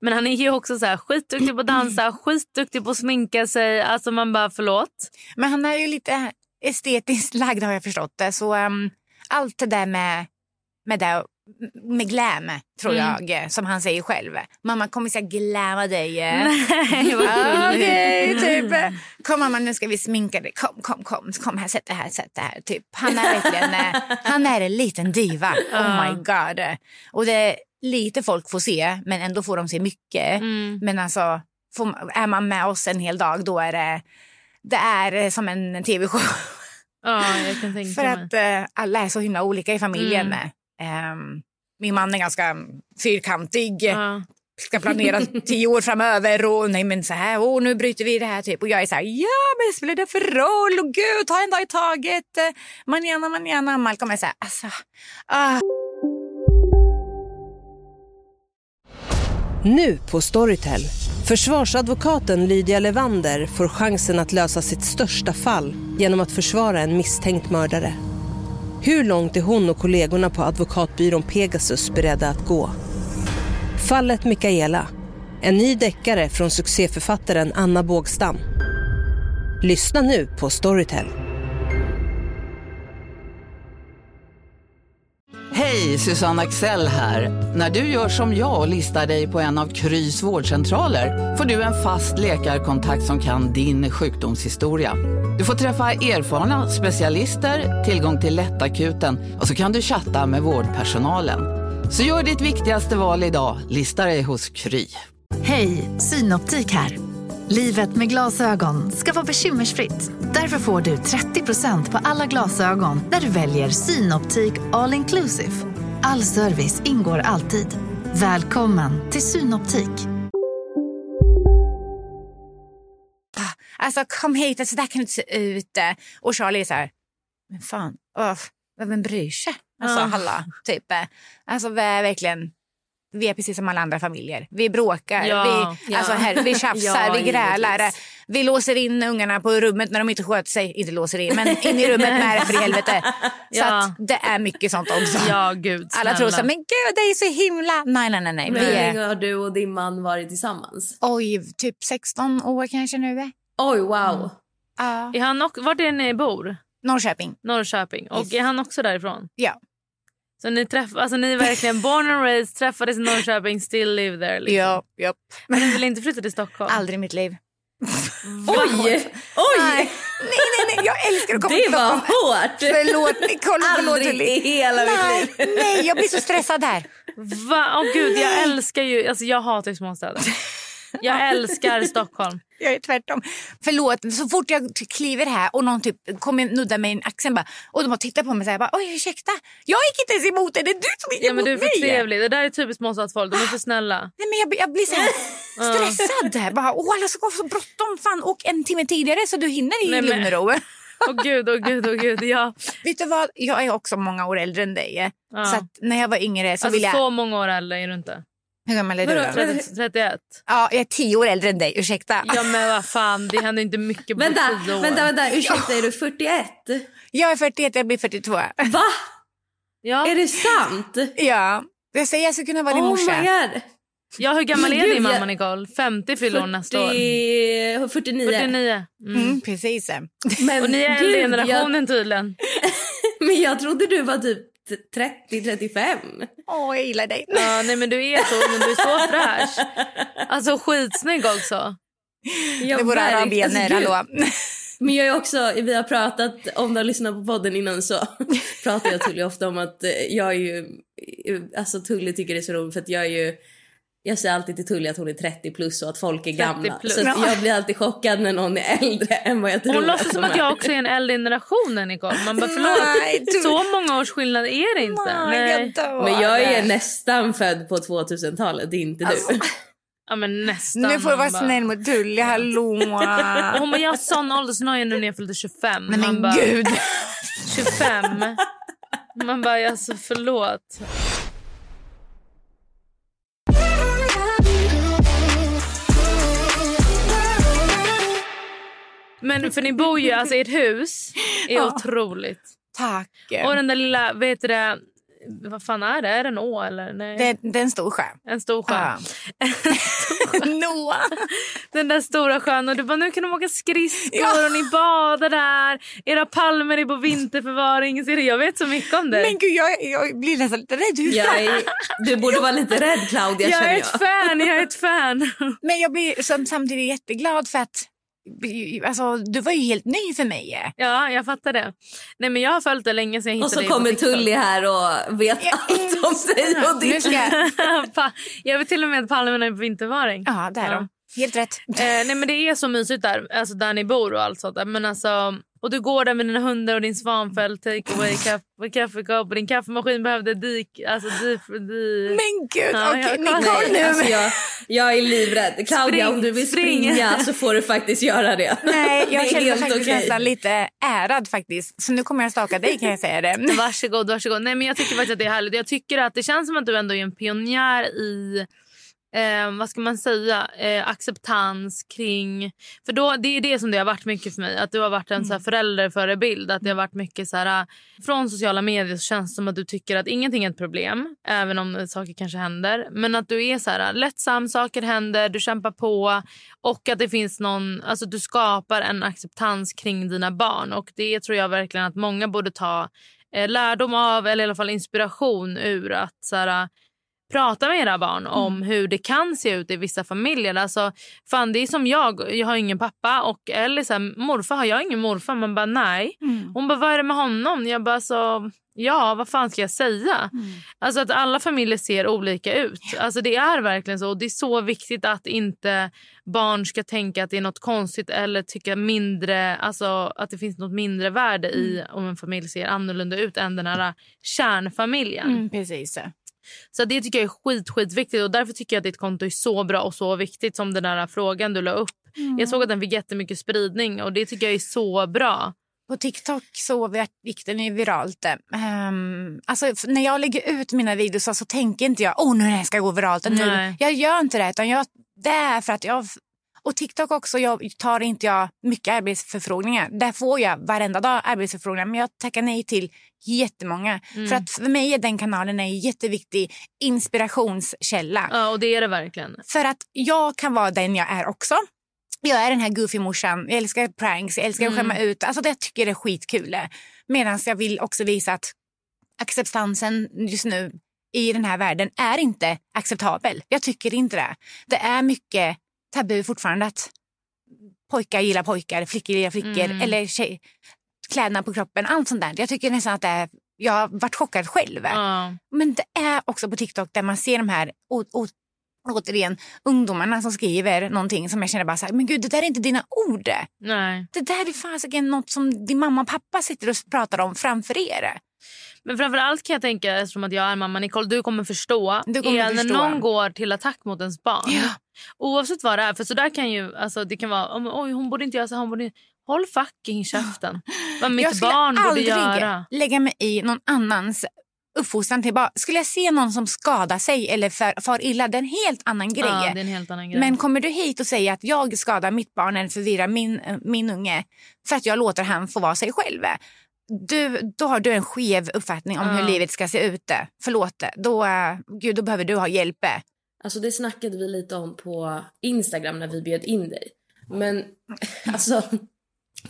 Men han är ju också så här, skitduktig på att dansa, skitduktig på att sminka sig. Alltså man bara, förlåt. Men han är ju lite estetiskt lagd har jag förstått det. Så um, allt det där med, med, det, med glam tror Mm. jag, som han säger själv. Mamma kommer ska glamma dig. eh. Okej, typ. Kom mamma nu ska vi sminka dig. Kom, kom, kom. Kom här, sätt det här, sätt det här. Typ. Han är verkligen eh, han är en liten diva. Oh my god. Och det lite folk får se, men ändå får de se mycket. Mm. Men alltså, får, är man med oss en hel dag då är det, det är som en tv-show. Ja, För att eh, alla är så himla olika i familjen. Mm. Ehm, min man är ganska fyrkantig. Ja. Ska planera tio år framöver. Och nej men så här, oh, nu bryter vi det här. Typ. Och jag är så här, ja men spelar det för roll? Och gud, ta en dag i taget. Manana, manana. Malcolm är så här, alltså. Ah. Nu på Storytel. Försvarsadvokaten Lydia Levander får chansen att lösa sitt största fall genom att försvara en misstänkt mördare. Hur långt är hon och kollegorna på advokatbyrån Pegasus beredda att gå? Fallet Mikaela. En ny deckare från succéförfattaren Anna Bågstam. Lyssna nu på Storytel. Hej, Susanne Axel här. När du gör som jag och listar dig på en av Krys vårdcentraler får du en fast läkarkontakt som kan din sjukdomshistoria. Du får träffa erfarna specialister, tillgång till lättakuten och så kan du chatta med vårdpersonalen. Så gör ditt viktigaste val idag, lista dig hos Kry. Hej, Synoptik här. Livet med glasögon ska vara bekymmersfritt. Därför får du 30% på alla glasögon när du väljer Synoptik All Inclusive. All service ingår alltid. Välkommen till Synoptik. Alltså kom hit, alltså, så där kan det inte se ut. Och Charlie är så här, men fan, oh, vem bryr sig? Alltså Ja. hallå, typ. Alltså vi är verkligen vi är precis som alla andra familjer. Vi bråkar, Ja. vi, alltså här, vi tjafsar, Ja, vi grälar. givetvis. Vi låser in ungarna på rummet när de inte sköter sig. Inte låser in, men in i rummet med det för i helvete. Så Ja. att det är mycket sånt också. Ja, gud. Alla tror så men gud det är så himla... Nej, nej, nej. nej. Hur Vi länge är, har du och din man varit tillsammans? oj, typ 16 år kanske nu. Oj, wow. Ja. Är han också, vart är det ni bor? Norrköping. Norrköping. Och Yes. är han också därifrån? Ja. Så ni, träff, alltså, ni är verkligen born and raised, träffades i Norrköping, still live there. Liksom. Ja, ja. Men ni vill inte flytta till Stockholm? Aldrig i mitt liv. Oj! Oj! nej, nej, nej. jag älskar att komma Det till var Stockholm. hårt! Förlåt, Nicole. Förlåt, Aldrig Ulli. i hela mitt nej, liv. nej, jag blir så stressad där. Va? Åh gud, jag älskar ju... Alltså, jag hatar ju småstäder. Jag älskar Stockholm. Jag är tvärtom. Förlåt, så fort jag kliver här och någon typ kommer nudda mig i axeln bara, och de har tittat på mig så här, bara, oj ursäkta, jag gick inte ens emot det, det är du som gick Ja, emot men du är mig. för trevlig. Det där är typiskt småstadsfolk. De är för snälla. Nej, men jag, blir- jag blir så här stressad. Bara, åh, alla ska gå så bråttom. Fan, åk en timme tidigare så du hinner i Nej, lugn och ro. Åh gud, åh gud, åh gud. Ja. Vet du vad, jag är också många år äldre än dig. Ja. Så när jag var yngre så Alltså, ville jag... Så många år äldre är du inte. Hur gammal är du Vadå? då? 30, 31. Ja, jag är tio år äldre än dig, ursäkta. Ja men vad fan, det händer inte mycket på Vänta, tio år. vänta, vänta. Ursäkta, är du 41? Jag är 41, jag blir 42. Va? Ja. Är det sant? Ja, jag säger jag skulle kunna vara din Oh morsa. my god. ja, hur gammal är din mamma Nicole? 50 fyller hon nästa år. 40, 49. 49. Mm. Mm, precis. Men, Och ni är äldre generationen tydligen. Jag, men jag trodde du var typ 30-35. Åh, jag gillar dig. Ja, nej men du är så, men du är så fräsch. Alltså skitsnygg också. Ja, det är våra arabianer, Alltså, hallå. Men jag är också, vi har pratat, om du har lyssnat på podden innan så pratar jag Tully ofta om att eh, jag är ju, alltså Tully tycker det är så roligt för att jag är ju, jag säger alltid till Tully att hon är 30 plus och att folk är 30 gamla. plus. Så jag blir alltid chockad när någon är äldre än vad jag tror Hon låtsas som att är. jag också är en äldre generation än Nicole. Man bara förlåt, Nej, du- så många års skillnad är det inte. Nej. Men jag är nästan född på 2000-talet, det är inte Alltså, du. Ja men nästan. Nu får du vara bara- snäll mot Tully, hallå. Hon bara, jag har sån åldersnoja nu när jag fyllde 25. Men, men bara, gud. 25. Man bara, alltså förlåt. Men för ni bor ju, alltså ert hus är Ja. otroligt. Tack. Och den där lilla, vet du det, vad fan är det? Är det en å eller? Nej. Det, det är en stor sjö. En stor sjö. Ja. Noah. Den där stora sjön och du bara nu kan de åka skridskor Ja. och ni badar där. Era palmer är på vinterförvaring. Ser du? Jag vet så mycket om det. Men gud, jag, jag blir nästan lite rädd. Hur Jag är, du borde vara lite rädd Claudia jag är jag. ett fan, jag är ett fan. Men jag blir som, samtidigt jätteglad för att alltså, du var ju helt ny för mig. Ja, jag fattar det. Nej men jag har följt det länge sedan jag Och så kommer. Tully här och vet allt om dig och ditt ska jag... Jag vet till och med att palmerna är på vintervaring. Ja, där Ja. då. Helt rätt. Eh, nej men det är så mysigt där, alltså där ni bor och allt sånt där. Men alltså, och du går där med dina hundar och din svanfält, take away, kaff, kaffekopp och din kaffemaskin behövde dik, alltså di, di. Men gud, Ja, okej. jag Nicole nu. Alltså jag, jag är livrädd. Claudia, Spring, om du vill spring. springa så får du faktiskt göra det. Nej, jag är känner mig faktiskt okej. nästan lite ärad faktiskt. Så nu kommer jag staka dig kan jag säga det. Varsågod, varsågod. Nej, men jag tycker faktiskt att det är härligt. Jag tycker att det känns som att du ändå är en pionjär i eh, vad ska man säga, eh, acceptans kring... För då, Det är det som det har varit mycket för mig. Att Du har varit en så här, förälderförebild. Att det har varit mycket så här, Från sociala medier så känns det som att du tycker att ingenting är ett problem. Även om saker kanske händer. Men att du är så här, lättsam, saker händer, du kämpar på. Och att det finns någon, alltså du skapar en acceptans kring dina barn. Och Det tror jag verkligen att många borde ta eh, lärdom av eller i alla fall inspiration ur. att så här, prata med era barn om hur det kan se ut i vissa familjer. Alltså, fan, det är som jag, jag har ingen pappa och eller så här, morfar har jag ingen morfar. Man bara nej. Hon bara vad är det med honom? Jag bara så ja vad fan ska jag säga? Alltså att alla familjer ser olika ut. Alltså det är verkligen så och det är så viktigt att inte barn ska tänka att det är något konstigt eller tycka mindre, alltså att det finns något mindre värde i om en familj ser annorlunda ut än den här kärnfamiljen. Mm, precis. Så det tycker jag är skit, skitviktigt och därför tycker jag att ditt konto är så bra och så viktigt som den där frågan du la upp. Jag såg att den fick jättemycket spridning och det tycker jag är så bra. på TikTok så gick den ju viralt. Um, alltså, när jag lägger ut mina videos så, tänker inte jag oh, nu ska gå viralt. Nu. Jag gör inte det. Utan jag, det är för att jag och TikTok också, jag tar inte jag mycket arbetsförfrågningar. Där får jag varenda dag arbetsförfrågningar men jag tackar nej till jättemånga. Mm. För att för mig är den kanalen en jätteviktig inspirationskälla. Ja och det är det verkligen. För att jag kan vara den jag är också. Jag är den här goofy-morsan, jag älskar pranks, jag älskar att skämma mm. ut. Alltså det tycker jag är skitkul. Medan jag vill också visa att acceptansen just nu i den här världen är inte acceptabel. Jag tycker inte det. Det är mycket tabu fortfarande att pojkar gillar pojkar, flickor gillar flickor mm. eller tjej, kläderna på kroppen, allt sånt där. Jag tycker nästan att det är, jag har varit chockad själv. Mm. Men det är också på TikTok där man ser de här o, o, återigen ungdomarna som skriver någonting som jag känner bara så här, men gud det där är inte dina ord. Nej. Det där är fasiken något som din mamma och pappa sitter och pratar om framför er. Men framför allt kan jag tänka, eftersom att jag är mamma Nicole, du kommer förstå, du kommer är förstå. när någon går till attack mot ens barn. Ja. Oavsett vad det är, för så där kan ju, alltså det kan vara, oj hon borde inte göra så hon borde Håll fucking käften. Vad mitt barn borde göra. Jag skulle aldrig lägga mig i någon annans uppfostran till barn. Skulle jag se någon som skadar sig eller far, far illa, det är en helt annan grej. Ja, det är en helt annan grej. Men kommer du hit och säger att jag skadar mitt barn eller förvirrar min, min unge för att jag låter han få vara sig själv du, då har du en skev uppfattning om ja. hur livet ska se ut. Förlåt, då, uh, gud, då behöver du ha hjälp. Alltså det snackade vi lite om på Instagram när vi bjöd in dig. Men alltså,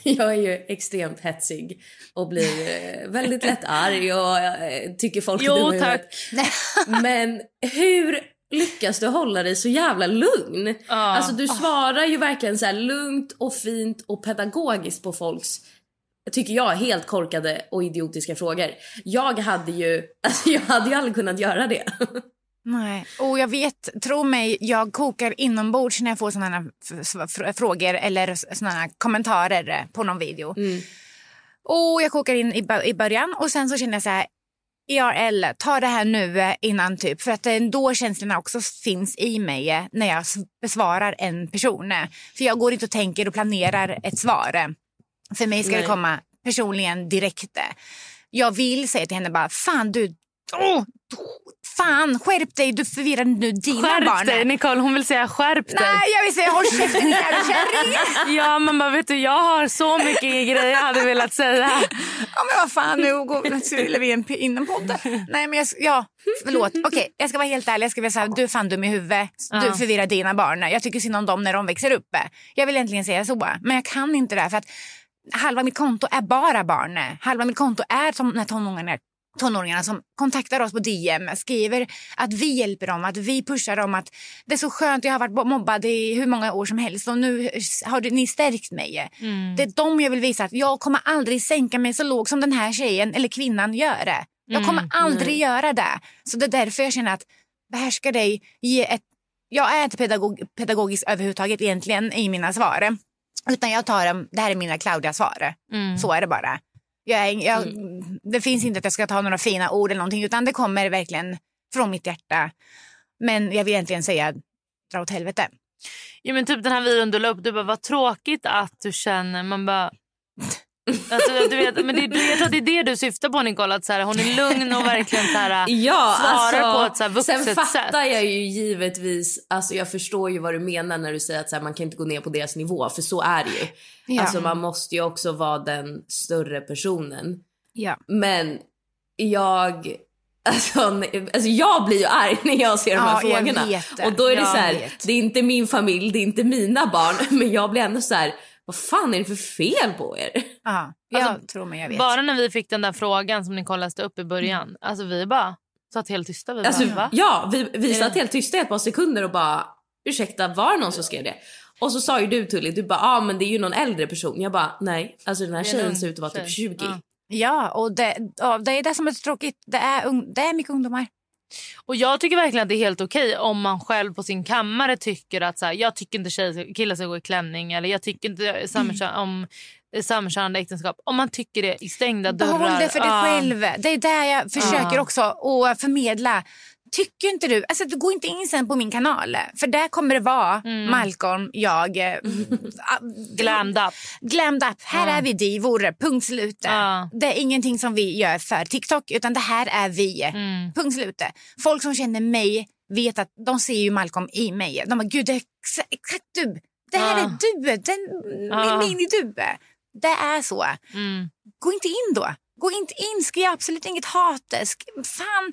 jag är ju extremt hetsig och blir eh, väldigt lätt arg och eh, tycker folk är Jo tack. Men hur lyckas du hålla dig så jävla lugn? Ah. Alltså du svarar ju verkligen så lugnt och fint och pedagogiskt på folks tycker jag, helt korkade och idiotiska frågor. Jag hade ju, alltså jag hade ju aldrig kunnat göra det. Nej, och jag vet, tro mig, jag kokar inombords när jag får sådana frågor eller sådana kommentarer på någon video. Mm. Och jag kokar in i, början och sen så känner jag så här, IRL, ta det här nu innan typ. För att då känslorna också finns i mig när jag besvarar en person. För jag går inte och tänker och planerar ett svar. För mig ska Nej. det komma personligen direkt. Jag vill säga till henne bara, fan du, oh, fan skärp dig, du förvirrar nu dina skärp barn. Skärp dig Nicole, hon vill säga skärp dig. Nej jag vill säga håll käften kärring. ja man bara vet du jag har så mycket grejer jag hade velat säga. ja men vad fan nu går vi en inom podden. Nej men jag, ja förlåt. Okej okay, jag ska vara helt ärlig, jag ska vilja säga du är fan dum i huvudet. Du ja. förvirrar dina barn. Jag tycker synd om dem när de växer upp. Jag vill äntligen säga så men jag kan inte det för att halva mitt konto är bara barn. Halva mitt konto är som när tonåringarna, tonåringarna som kontaktar oss på DM, skriver att vi hjälper dem, att vi pushar dem. Att det är så skönt, jag har varit mobbad i hur många år som helst och nu har ni stärkt mig. Mm. Det är dem jag vill visa att jag kommer aldrig sänka mig så lågt som den här tjejen eller kvinnan gör. Jag kommer mm. aldrig mm. göra det. Så det är därför jag känner att behärska dig, ge ett jag är inte pedagog, pedagogisk överhuvudtaget egentligen i mina svar. Utan jag tar dem, det här är mina Claudia-svar. Mm. Så är det bara. Jag, jag, mm. Det finns inte att jag ska ta några fina ord eller någonting utan det kommer verkligen från mitt hjärta. Men jag vill egentligen säga dra åt helvete. Ja, men typ den här videon du la upp, du bara vad tråkigt att du känner. Man bara Alltså, du vet, men det, du, tror att det är det du syftar på Nicole. Att så här, hon är lugn och verkligen så här, ja, svarar alltså, på ett så här, vuxet sätt. Sen fattar jag ju givetvis, alltså jag förstår ju vad du menar när du säger att så här, man kan inte gå ner på deras nivå. För så är det ju. Ja. Alltså man måste ju också vara den större personen. Ja. Men jag Alltså, alltså jag blir ju arg när jag ser de här ja, frågorna. Och då är det jag så här, vet. det är inte min familj, det är inte mina barn. Men jag blir ändå så här, vad fan är det för fel på er? Ja, jag alltså, tror mig jag vet. Bara när vi fick den där frågan som Nicole läste upp i början. Mm. Alltså vi bara satt helt tysta. Vi alltså, bara, ja, vi, vi satt helt tysta i ett par sekunder och bara ursäkta var det någon som skrev det? Och så sa ju du Tully, du bara ah, men det är ju någon äldre person. Jag bara nej, alltså den här tjejen ser ut att vara typ 20. Ja, ja och det, ja, det är det som är så tråkigt. Det är, det är mycket ungdomar. Och Jag tycker verkligen att det är helt okej om man själv på sin kammare tycker att så här, jag tycker inte tjejer, killar ska gå i klänning eller jag tycker inte samkön, mm. om samkönade äktenskap. Om man tycker det i stängda dörrar. Behåll det för dig ah. själv. Det är där jag försöker ah. också att förmedla. Tycker inte du? Alltså, du går inte in sen på min kanal. För där kommer det vara Mm. Malcolm, jag... eh, ah, Glammed up. Glammed up. Här Ja. är vi divor. Punkt slut. Ja. Det är ingenting som vi gör för TikTok utan det här är vi. Mm. Punkt slut. Folk som känner mig vet att de ser ju Malcolm i mig. De bara, gud det är exa- exakt du. Det här är du. Den, Ja. min mini-du. Det är så. Mm. Gå inte in då. Gå inte in. Skriv absolut inget hat. Sk- fan,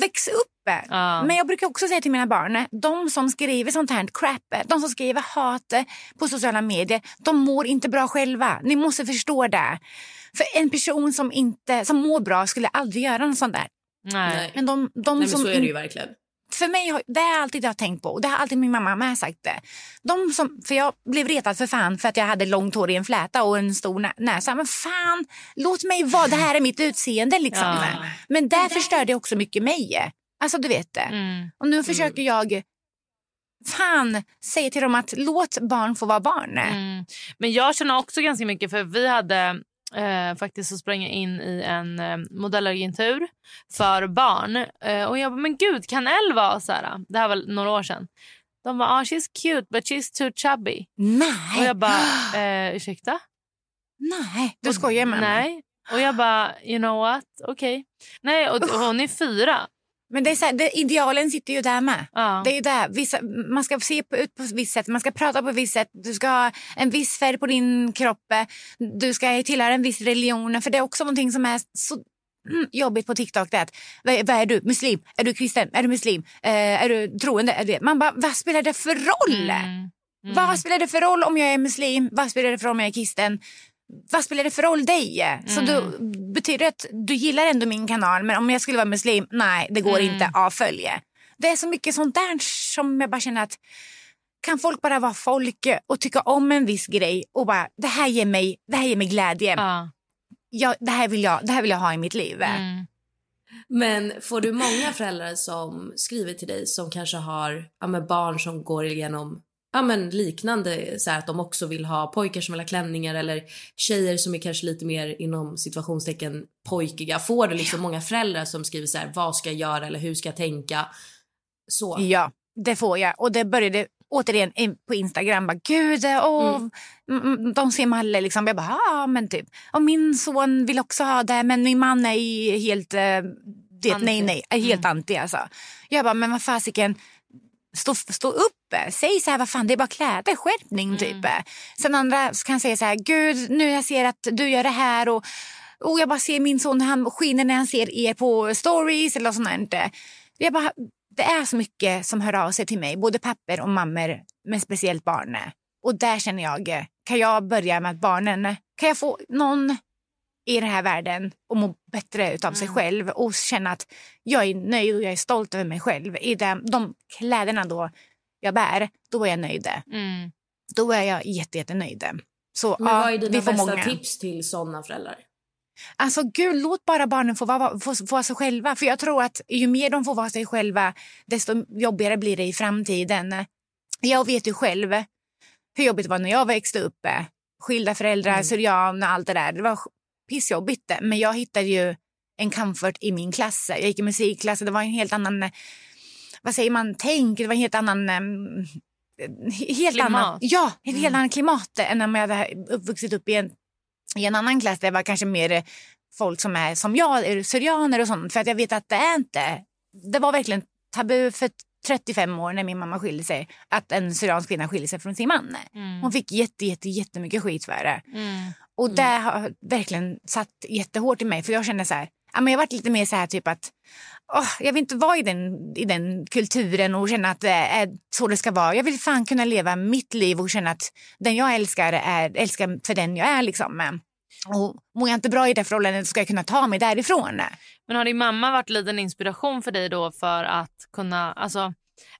väx upp. Ja. Men jag brukar också säga till mina barn, de som skriver sånt här crap, de som skriver hat på sociala medier, de mår inte bra själva. Ni måste förstå det. För en person som, inte, som mår bra skulle aldrig göra något sånt där. Nej. Men de, de Nej, men som så är det ju verkligen. För mig, har- det är alltid det jag har tänkt på och det har alltid min mamma med sagt det. De som, för jag blev retad för fan för att jag hade långt hår i en fläta och en stor nä- näsa. Men fan, låt mig vara, det här är mitt utseende liksom. Ja. Men där förstörde jag också mycket mig. Alltså du vet det. Mm. Och nu försöker jag fan säga till dem att låt barn få vara barn. Mm. Men jag känner också ganska mycket för vi hade eh, faktiskt så sprang jag in i en eh, modellagentur för barn. Eh, och jag bara, men gud kan Elle vara så här? Det här var några år sedan. De bara, ah, she's cute but she's too chubby. Nej. Och jag bara, eh, ursäkta? Nej, du skojar med mig. Nej. Och jag bara, you know what? Okej. Nej, och, och hon är fyra. Men det är så här, det, idealen sitter ju där med. Ja. Det är ju där. Vissa, man ska se på, ut på ett visst sätt, man ska prata på ett visst sätt. Du ska ha en viss färg på din kropp. Du ska tillhöra en viss religion. För det är också någonting som är så mm, jobbigt på TikTok. Det är att, vad, vad är du? Muslim? Är du kristen? Är du muslim? Eh, är du troende? Är du, man bara, vad spelar det för roll? Mm. Vad spelar det för roll om jag är muslim? Vad spelar det för roll om jag är kristen? Vad spelar det för roll dig? Så Mm. Betyder det att du gillar ändå min kanal men om jag skulle vara muslim, nej det går Mm. inte, avfölje. Det är så mycket sånt där som jag bara känner att kan folk bara vara folk och tycka om en viss grej och bara det här ger mig, det här ger mig glädje. Ja. Ja, det, här vill jag, det här vill jag ha i mitt liv. Mm. Men får du många föräldrar som skriver till dig som kanske har ja, barn som går igenom ja, men liknande, så här, att de också vill ha pojkar som vill ha klänningar eller tjejer som är kanske lite mer inom situationstecken pojkiga. Får du liksom många föräldrar som skriver så här, vad ska jag göra eller hur ska jag tänka? Så. Ja, det får jag. Och det började återigen på Instagram. Bara, Gud, åh, Mm. mm. de ser Malle. Liksom. Jag bara, ja men typ. Och min son vill också ha det, men min man är helt... Eh, det, Anti. nej, nej, helt anti alltså. Jag bara, men vad fasiken. Stå, stå upp, säg så här, vad fan det är bara kläder, skärpning typ. Sen andra kan säga så här, gud nu jag ser att du gör det här och, och jag bara ser min son han skiner när han ser er på stories eller sånt där. Jag bara, det är så mycket som hör av sig till mig, både papper och mammor, men speciellt barn. Och där känner jag, kan jag börja med att barnen, kan jag få någon i den här världen och må bättre utav sig själv och känna att jag är nöjd och jag är stolt över mig själv i de, de kläderna då jag bär, då är jag nöjd. Mm. Då är jag jätte, jättenöjd. Så Men ja, vad är dina bästa många. tips till sådana föräldrar? Alltså gud, låt bara barnen få vara, få, få vara sig själva. För jag tror att ju mer de får vara sig själva, desto jobbigare blir det i framtiden. Jag vet ju själv hur jobbigt det var när jag växte upp. Skilda föräldrar, Mm. syrian och allt det där. Det var pissjobbigt. Men jag hittade ju en comfort i min klass. Jag gick i musikklass och det var en helt annan, vad säger man, tänk. Det var en helt annan... em, Helt Klimat. annan, ja, ett helt annat klimat än om jag hade vuxit upp i en i en annan klass där det var kanske mer eh, folk som är som jag, är syrianer och sånt. För att jag vet att det är inte... Det var verkligen tabu för 35 år när min mamma skilde sig att en syriansk kvinna skilde sig från sin man. Mm. Hon fick jätte, jätte, jättemycket skit för det. Mm. Och det har verkligen satt jättehårt i mig. För jag kände så här, ja, men jag varit lite mer så här typ att åh, jag vill inte vara i den, i den kulturen och känna att det är så det ska vara. Jag vill fan kunna leva mitt liv och känna att den jag älskar är älskar för den jag är. Liksom. Och mår jag inte bra i det förhållandet ska jag kunna ta mig därifrån. Men har din mamma varit lite en inspiration för dig då för att kunna, alltså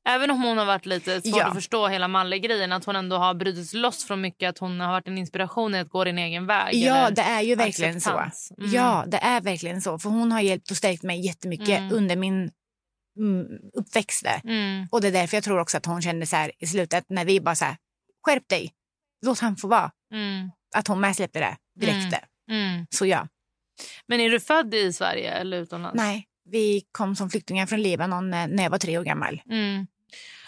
även om hon har varit lite svår Ja. att förstå hela Malle-grejen, att hon ändå har brutit loss från mycket, att hon har varit en inspiration i att gå din egen väg? Ja, det är ju verkligen acceptans? så. Mm. Ja, det är verkligen så. För hon har hjälpt och stärkt mig jättemycket Mm. under min mm, uppväxt. Mm. Och det är därför jag tror också att hon kände så här i slutet när vi bara så här, skärp dig, låt han få vara. Mm. Att hon med släppte det direkt. Mm. Mm. Så ja, Men är du född i Sverige eller utomlands? nej, Vi kom som flyktingar från Libanon eh, när jag var tre år gammal. Mm.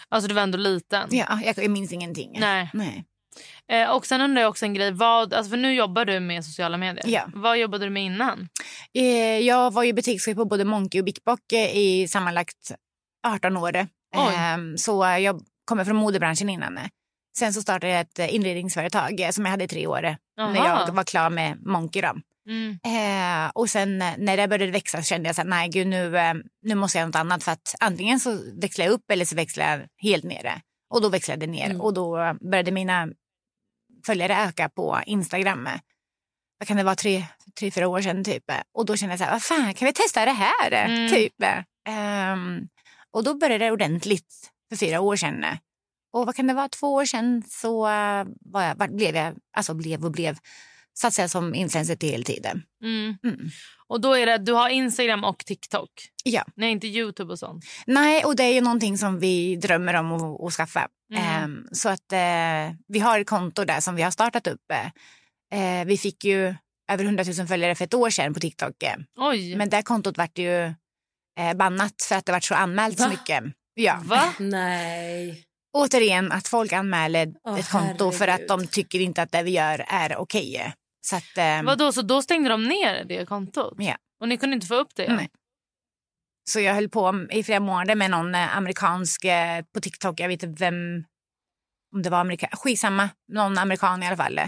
Alltså du var ändå liten. Ja, jag, minns ingenting. Nej. Nej. Eh, och sen undrar jag också en grej. Vad, alltså för nu jobbar du med sociala medier. Ja. Vad jobbade du med innan? Eh, jag var ju butikschef på både Monkey och Big Bock eh, i sammanlagt 18 år. Ehm, så jag kommer från modebranschen innan. Sen så startade jag ett eh, inredningsföretag eh, som jag hade i tre år eh, när jag var klar med Monkey. Då. Mm. Eh, och sen eh, när det började växa så kände jag så här, nej gud nu, eh, nu måste jag göra något annat för att antingen så växlar jag upp eller så växlar jag helt nere. Och då växlade jag ner Mm. och då eh, började mina följare öka på Instagram. Vad kan det vara, tre, tre fyra år sedan typ. Och då kände jag så här, vad fan kan vi testa det här? Mm. Typ. Ehm, och då började det ordentligt för fyra år sedan. Och vad kan det vara, två år sedan så eh, var jag, blev jag, alltså blev och blev, satsade jag som influencer till heltid. Mm. Mm. Och då är det, du har Instagram och TikTok? Ja. Nej, inte YouTube och sånt? Nej, och det är ju någonting som vi drömmer om att, att skaffa. Mm. Ehm, så att eh, vi har ett konto där som vi har startat upp. Eh, vi fick ju över 100 000 följare för ett år sedan på TikTok. Oj! Men det kontot vart ju eh, bannat för att det vart så anmält så Va? mycket. Ja. Va? Nej. Återigen att folk anmäler Åh, ett konto för att herregud. de tycker inte att det vi gör är okej. Så att, eh, Vadå, så då stängde de ner det kontot? Ja. Och ni kunde inte få upp det? Nej. Så jag höll på i flera månader med någon eh, amerikansk eh, på TikTok. Jag vet inte vem, om det var amerikan, skitsamma, någon amerikan i alla fall.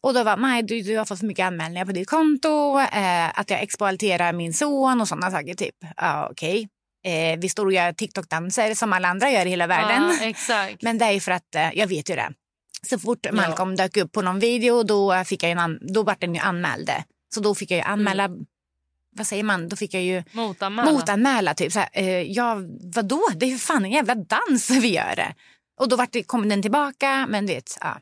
Och då var nej, du, du har fått för mycket anmälningar på ditt konto, eh, att jag exploaterar min son och sådana saker typ. Ja, okej. Eh, vi står och gör TikTok-danser som alla andra gör i hela världen. Exakt. Men det är för att, eh, jag vet ju det. Så fort Malcolm dök upp på någon video då, fick jag an- då vart den ju anmäld. Så då fick jag ju anmäla, vad säger man, då fick jag ju Motanmäla? motanmäla. Typ. Så här, eh, ja, vadå? Det är ju fan en jävla dans vi gör. Och då vart det, kom den tillbaka, men vet, ja.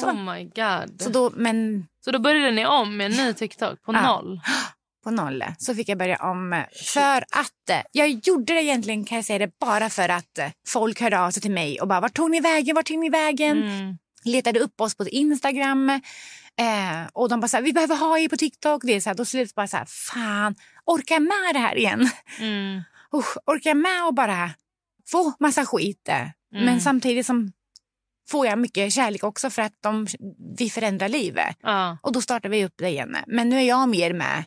Så, Oh my god. så, då, men Så då började ni om med en ny TikTok på Ja. noll? på noll så fick jag börja om eh, för att eh, jag gjorde det egentligen kan jag säga det bara för att eh, folk hörde av sig till mig och bara vart tog ni vägen, vart tog ni vägen? Mm. Letade upp oss på Instagram. Eh, och de bara så här, vi behöver ha er på TikTok. Det är så här, då slutar bara så här, fan, orkar jag med det här igen? Mm. Usch, orkar jag med att bara få massa skit? eh? Mm. Men samtidigt som får jag mycket kärlek också för att de, vi förändrar livet. Ja. Och då startar vi upp det igen. Men nu är jag mer med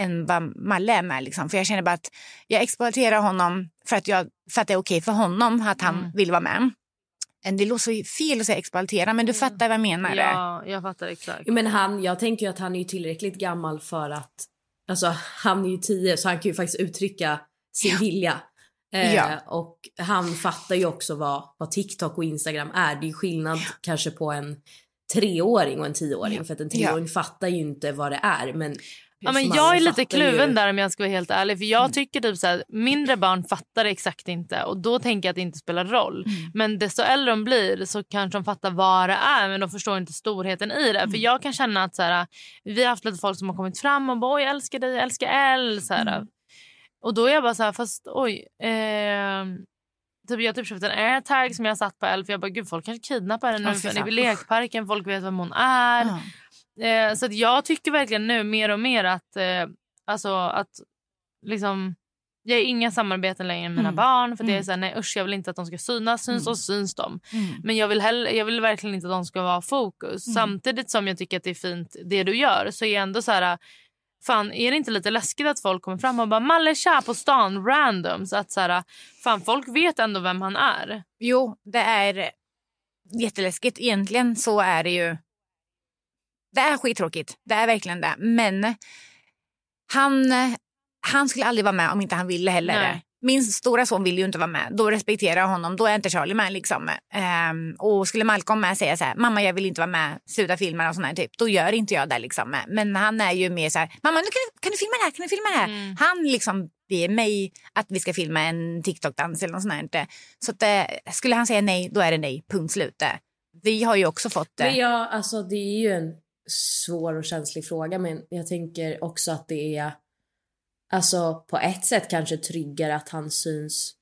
än vad Malle är med. Liksom. För jag känner bara att jag exploaterar honom för att, jag, för att det är okej för honom att han Mm. vill vara med. Det låter så fel att säga exploatera, men du fattar vad jag menar. ja, jag fattar exakt. Men han, jag tänker ju att han är ju tillräckligt gammal för att... Alltså han är ju tio så han kan ju faktiskt uttrycka sin vilja. Eh, Ja. Och han fattar ju också vad, vad TikTok och Instagram är. Det är ju skillnad kanske på en treåring och en tioåring. För att en treåring fattar ju inte vad det är. Men, Ja, men jag är lite kluven ju. där om jag ska vara helt ärlig. För jag tycker typ så här, mindre barn fattar exakt inte och då tänker jag att det inte spelar roll. Men desto äldre de blir så kanske de fattar vad det är men de förstår inte storheten i det. För jag kan känna att så här, vi har haft lite folk som har kommit fram och bara oj jag älskar dig, jag älskar L. Så här. Och då är jag bara så här fast oj. ehm, Typ jag har typ köpt en airtag som jag satt på L för jag bara gud folk kanske kidnappar henne nu fy för fan. i lekparken, folk vet vem hon är. Eh, så jag tycker verkligen nu mer och mer att, eh, alltså att liksom, jag har inga samarbeten längre med mina Mm. barn. För det är Mm. så här, nej usch jag vill inte att de ska synas, syns Mm. och syns de. Mm. Men jag vill, heller, jag vill verkligen inte att de ska vara fokus. Mm. Samtidigt som jag tycker att det är fint det du gör så är jag ändå så här, fan är det inte lite läskigt att folk kommer fram och bara Malle tja på stan random. Så att så här, fan folk vet ändå vem han är. Jo, det är jätteläskigt. Egentligen så är det ju... Det är skittråkigt. Det är verkligen det. Men han, han skulle aldrig vara med om inte han ville heller. Nej. Min stora son vill ju inte vara med. Då respekterar jag honom. Då är inte Charlie med. Liksom. Ehm, och skulle Malcolm med säga så här, mamma jag vill inte vara med, sluta filma och här, typ, då gör inte jag det. Liksom. Men han är ju mer så här, mamma nu kan du, kan du filma det här, kan du filma det här? Mm. Han liksom ber mig att vi ska filma en TikTok-dans eller något sånt här. Så att, eh, skulle han säga nej, då är det nej, punkt slut. Vi har ju också fått det. Men jag, alltså, det är ju en svår och känslig fråga men jag tänker också att det är alltså på ett sätt kanske tryggare att han syns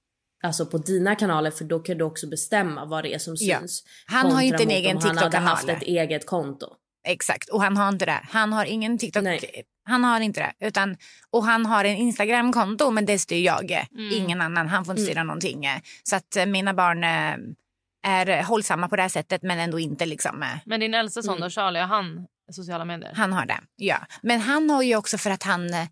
alltså på dina kanaler för då kan du också bestämma vad det är som Ja. syns. Han har inte en egen om Han hade haft TikTok-kanal. ett eget konto. Exakt, och han har inte det. Han har ingen TikTok. Nej. Han har inte det. Utan, och han har en Instagramkonto men det styr jag. Mm. Ingen annan. Han får inte styra någonting. Så att eh, mina barn eh, är hållsamma på det här sättet men ändå inte liksom. eh, Men din äldsta son Mm. då, Charlie, har han sociala medier? Han har det, ja. Men han har ju också för att han, eh,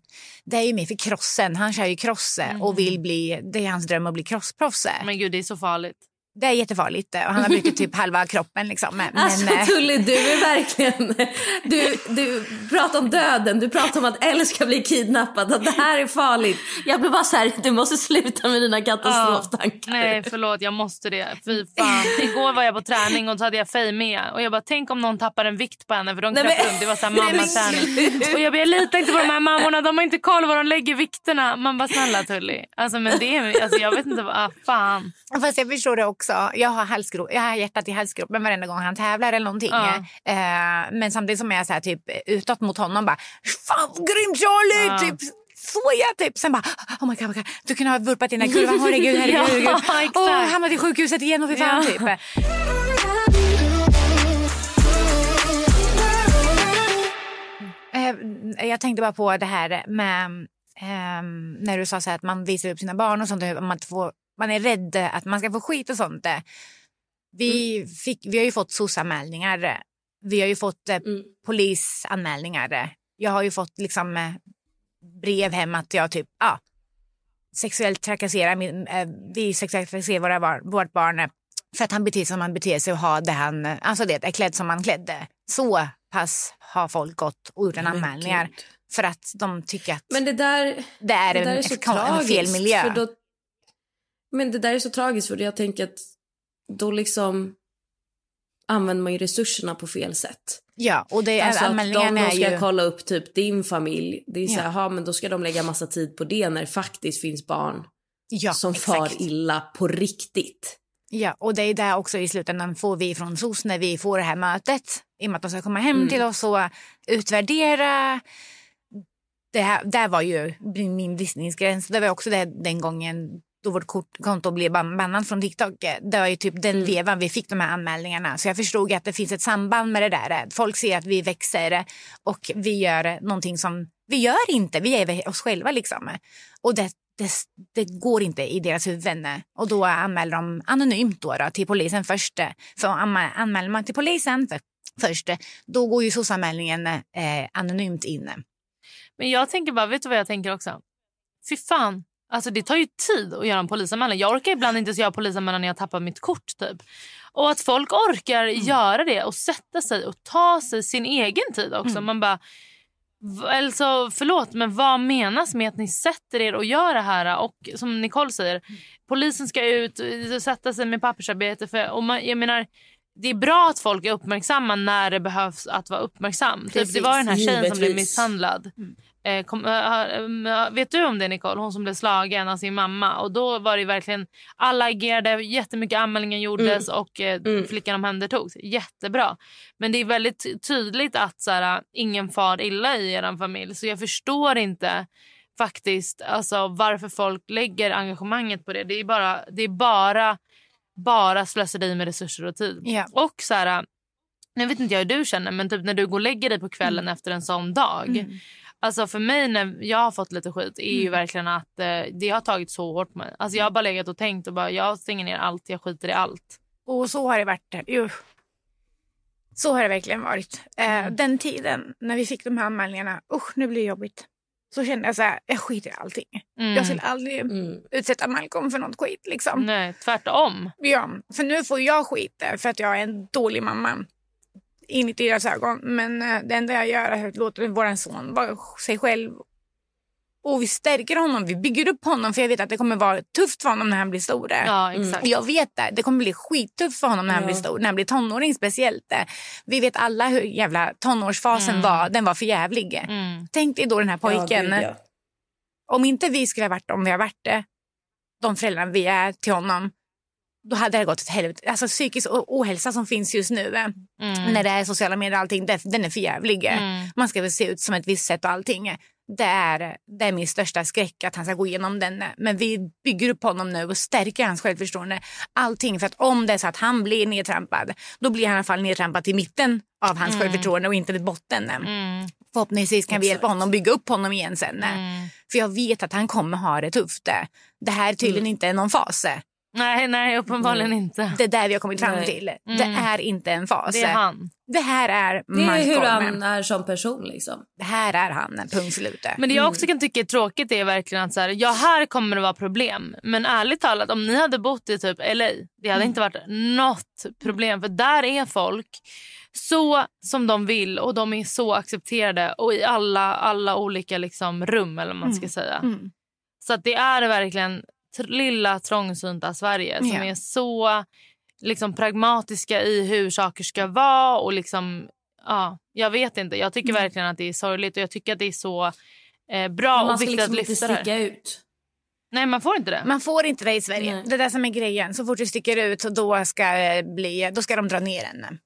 det är ju mer för crossen. Han kör ju cross eh, och vill bli, det är hans dröm att bli crossproffs. Mm. Men gud, det är så farligt. Det är jättefarligt eh, och han har brutit typ halva kroppen liksom. Men, Alltså eh, Tully, du är verkligen... Du, du pratar om döden, du pratar om att Elle ska bli kidnappad, att det här är farligt. Jag blir bara så här, du måste sluta med dina katastroftankar. Nej, förlåt, jag måste det. Fy fan. Igår var jag på träning och så hade jag Faye med. Och jag bara, tänk om någon tappar en vikt på henne för de Nej, men- runt. Det var så här men mammaträning. Och jag bara, jag litar inte på de här mammorna. De har inte koll var de lägger vikterna. Man bara, snälla Tully. Alltså men det är, alltså jag vet inte vad, ah, fan. Fast jag förstår det också. Jag har, halsgro- jag har hjärtat i halsgropen varenda gång han tävlar eller någonting. Ja. Eh, men samtidigt som jag är så här, typ, utåt mot honom bara Fan vad grym Charlie! Ja. Typ, Såja typ. Sen bara oh my god, oh my god. du kunde ha vurpat här kurvan. Herregud, herregud. Ja. Åh, hamnat i sjukhuset igen och fy fan Ja. typ. Eh, Jag tänkte bara på det här med ehm, när du sa så här att man visar upp sina barn och sånt. Man, får, man är rädd att man ska få skit och sånt. Vi, fick, vi har ju fått SOS-anmälningar. Vi har ju fått eh, Mm. polisanmälningar. Jag har ju fått liksom eh, brev hem att jag typ ja, sexuellt trakasserar min, eh, vi sexuellt trakasserar våra barn, vårt barn eh, för att han beter sig som han beter sig och har det han, alltså det är klädd som han klädde. Så pass har folk gått och gjort en anmälningar för att de tycker att Men det där, det är, det en, är en fel miljö. För då, men det där är så tragiskt för jag tänker att då liksom använder man ju resurserna på fel sätt. Ja, och det, Alltså att de anmälningarna är ska ju... kolla upp typ din familj. Det är så Ja. aha, men då ska de lägga massa tid på det när det faktiskt finns barn Ja, som exakt. far illa på riktigt. Ja, och det är där också i slutändan får vi från SOS när vi får det här mötet. I och med att de ska komma hem Mm. till oss och utvärdera. Det här, där var ju min bristningsgräns. Det var också det, den gången då vårt konto blev ban- bannat från TikTok. Det var ju typ den Mm. vevan vi fick de här anmälningarna. Så jag förstod att det finns ett samband med det där. Folk ser att vi växer och vi gör någonting som vi gör inte. Vi är oss själva liksom. Och det, det, det går inte i deras huvuden. Och då anmäler de anonymt då, då till polisen först. För anmä- anmäler man till polisen för, först, då går ju SOS-anmälningen eh, anonymt in. Men jag tänker bara, vet du vad jag tänker också? Fy fan. Alltså det tar ju tid att göra en polisanmälan. Jag orkar ibland inte ens göra polisanmälan när jag tappar mitt kort typ. Och att folk orkar göra det och sätta sig och ta sig sin egen tid också. Man bara, alltså förlåt men vad menas med att ni sätter er och gör det här? Och som Nicole säger, polisen ska ut och sätta sig med pappersarbete. För, och man, jag menar, det är bra att folk är uppmärksamma när det behövs att vara uppmärksam. Typ, det Precis, var den här tjejen som blev givetvis. misshandlad. Eh, kom, eh, eh, vet du om det Nicole? Hon som blev slagen av sin mamma. Och då var det verkligen, alla agerade, jättemycket anmälningar gjordes och eh, Mm. flickan omhändertogs. Jättebra. Men det är väldigt tydligt att så här, ingen far illa i er familj. Så jag förstår inte faktiskt alltså, varför folk lägger engagemanget på det. Det är bara, det är bara, bara slöseri med resurser och tid. Ja. Och så här, nu vet inte jag hur du känner men typ när du går och lägger dig på kvällen efter en sån dag. Mm. Alltså för mig när jag har fått lite skit är ju verkligen att eh, det har tagit så hårt på mig. Alltså jag har bara legat och tänkt och bara jag stänger ner allt, jag skiter i allt. Och så har det varit. Ju. Så har det verkligen varit. Eh, den tiden när vi fick de här anmälningarna, usch nu blir det jobbigt. Så kände jag så här, jag skiter i allting. Mm. Jag skulle aldrig Mm. utsätta Malcolm för något skit liksom. Nej, tvärtom. Ja, för nu får jag skit eh, för att jag är en dålig mamma. Inuti deras ögon. Men eh, det enda jag gör är att låta vår son vara sig själv. Och vi stärker honom, vi bygger upp honom för jag vet att det kommer vara tufft för honom när han blir stor. Ja, exakt. Jag vet det. Det kommer bli skittufft för honom när han Ja. blir stor. När han blir tonåring speciellt. Vi vet alla hur jävla tonårsfasen Mm. var. Den var för jävlig. Mm. Tänk dig då den här pojken. Ja. Om inte vi skulle ha varit om vi har varit det, de föräldrar vi är till honom, då hade det gått ett helvete. Alltså psykisk ohälsa som finns just nu, eh, Mm. när det är sociala medier och allting, den är för jävlig. eh. Mm. Man ska väl se ut som ett visst sätt och allting. Det är, det är min största skräck att han ska gå igenom den. Men vi bygger upp honom nu och stärker hans självförtroende. Allting för att om det är så att han blir nedtrampad, då blir han i alla fall nedtrampad till mitten av hans självförtroende och inte vid botten. Mm. Förhoppningsvis kan vi hjälpa honom bygga upp honom igen sen. Mm. För jag vet att han kommer ha det tufft. Det här är tydligen inte är någon fas. Nej, nej uppenbarligen inte. Det är där vi har kommit fram Nej. till. Mm. Det är inte en fas. Det är han. Det här är Det är hur han är som person liksom. Det här är han, punkt slut. Men det jag också kan tycka är tråkigt är verkligen att så här, ja här kommer det vara problem. Men ärligt talat om ni hade bott i typ LA, det hade inte varit något problem. För där är folk så som de vill och de är så accepterade och i alla, alla olika liksom rum eller vad man ska säga. Mm. Så att det är verkligen lilla trångsynta Sverige som Ja. är så liksom pragmatiska i hur saker ska vara och liksom ja, jag vet inte. Jag tycker Mm. verkligen att det är sorgligt och jag tycker att det är så eh, bra man och ska viktigt liksom att inte lyfta det. sticka ut. Nej, man får inte det. Man får inte det i Sverige. Nej. Det är det som är grejen. Så fort du sticker ut då ska, eh, bli, då ska de dra ner en.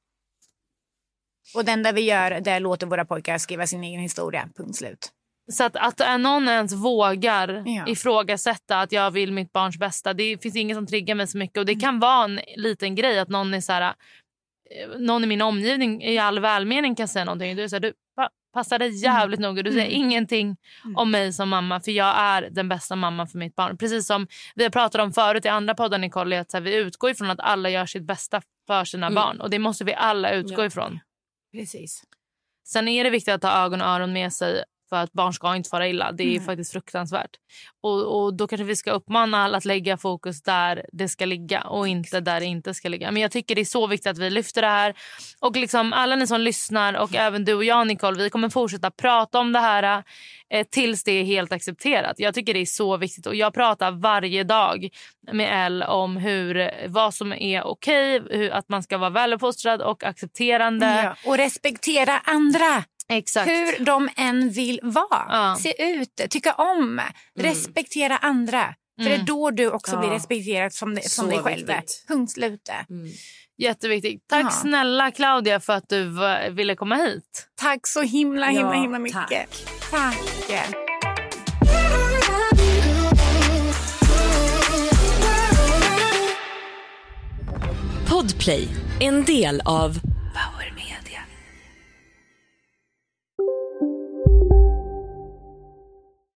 Och det enda vi gör det är att låta våra pojkar skriva sin egen historia. Punkt slut. Så att, att någon ens vågar Ja. ifrågasätta att jag vill mitt barns bästa. Det finns inget som triggar mig så mycket. Och Det kan vara en liten grej att någon är så här, eh, någon i min omgivning i all välmening kan säga någonting. Du är så här, du pa, passar dig jävligt noga. Du säger ingenting om mig som mamma för jag är den bästa mamman för mitt barn. Precis som vi har pratat om förut i andra poddar Nicole, att här, vi utgår ifrån att alla gör sitt bästa för sina barn. Och det måste vi alla utgå Ja. ifrån. Precis. Sen är det viktigt att ha ögon och öron med sig för att barn ska inte fara illa. Det är Nej. faktiskt fruktansvärt. Och, och Då kanske vi ska uppmana alla att lägga fokus där det ska ligga och inte där det inte ska ligga. Men jag tycker det är så viktigt att vi lyfter det här. Och liksom alla ni som lyssnar och även du och jag Nicole, vi kommer fortsätta prata om det här eh, tills det är helt accepterat. Jag tycker det är så viktigt och jag pratar varje dag med Elle om hur, vad som är okej, hur- att man ska vara väluppfostrad och accepterande. Ja. Och respektera andra. Exakt. Hur de än vill vara. Ja. Se ut, tycka om, respektera andra. För det är då du också Ja. blir respekterad som, det, som dig själv. viktigt. Punkt slut. Jätteviktigt. Tack Ja. snälla Claudia för att du ville komma hit. Tack så himla himla Ja, himla mycket. tack. Tack. Podplay, en del av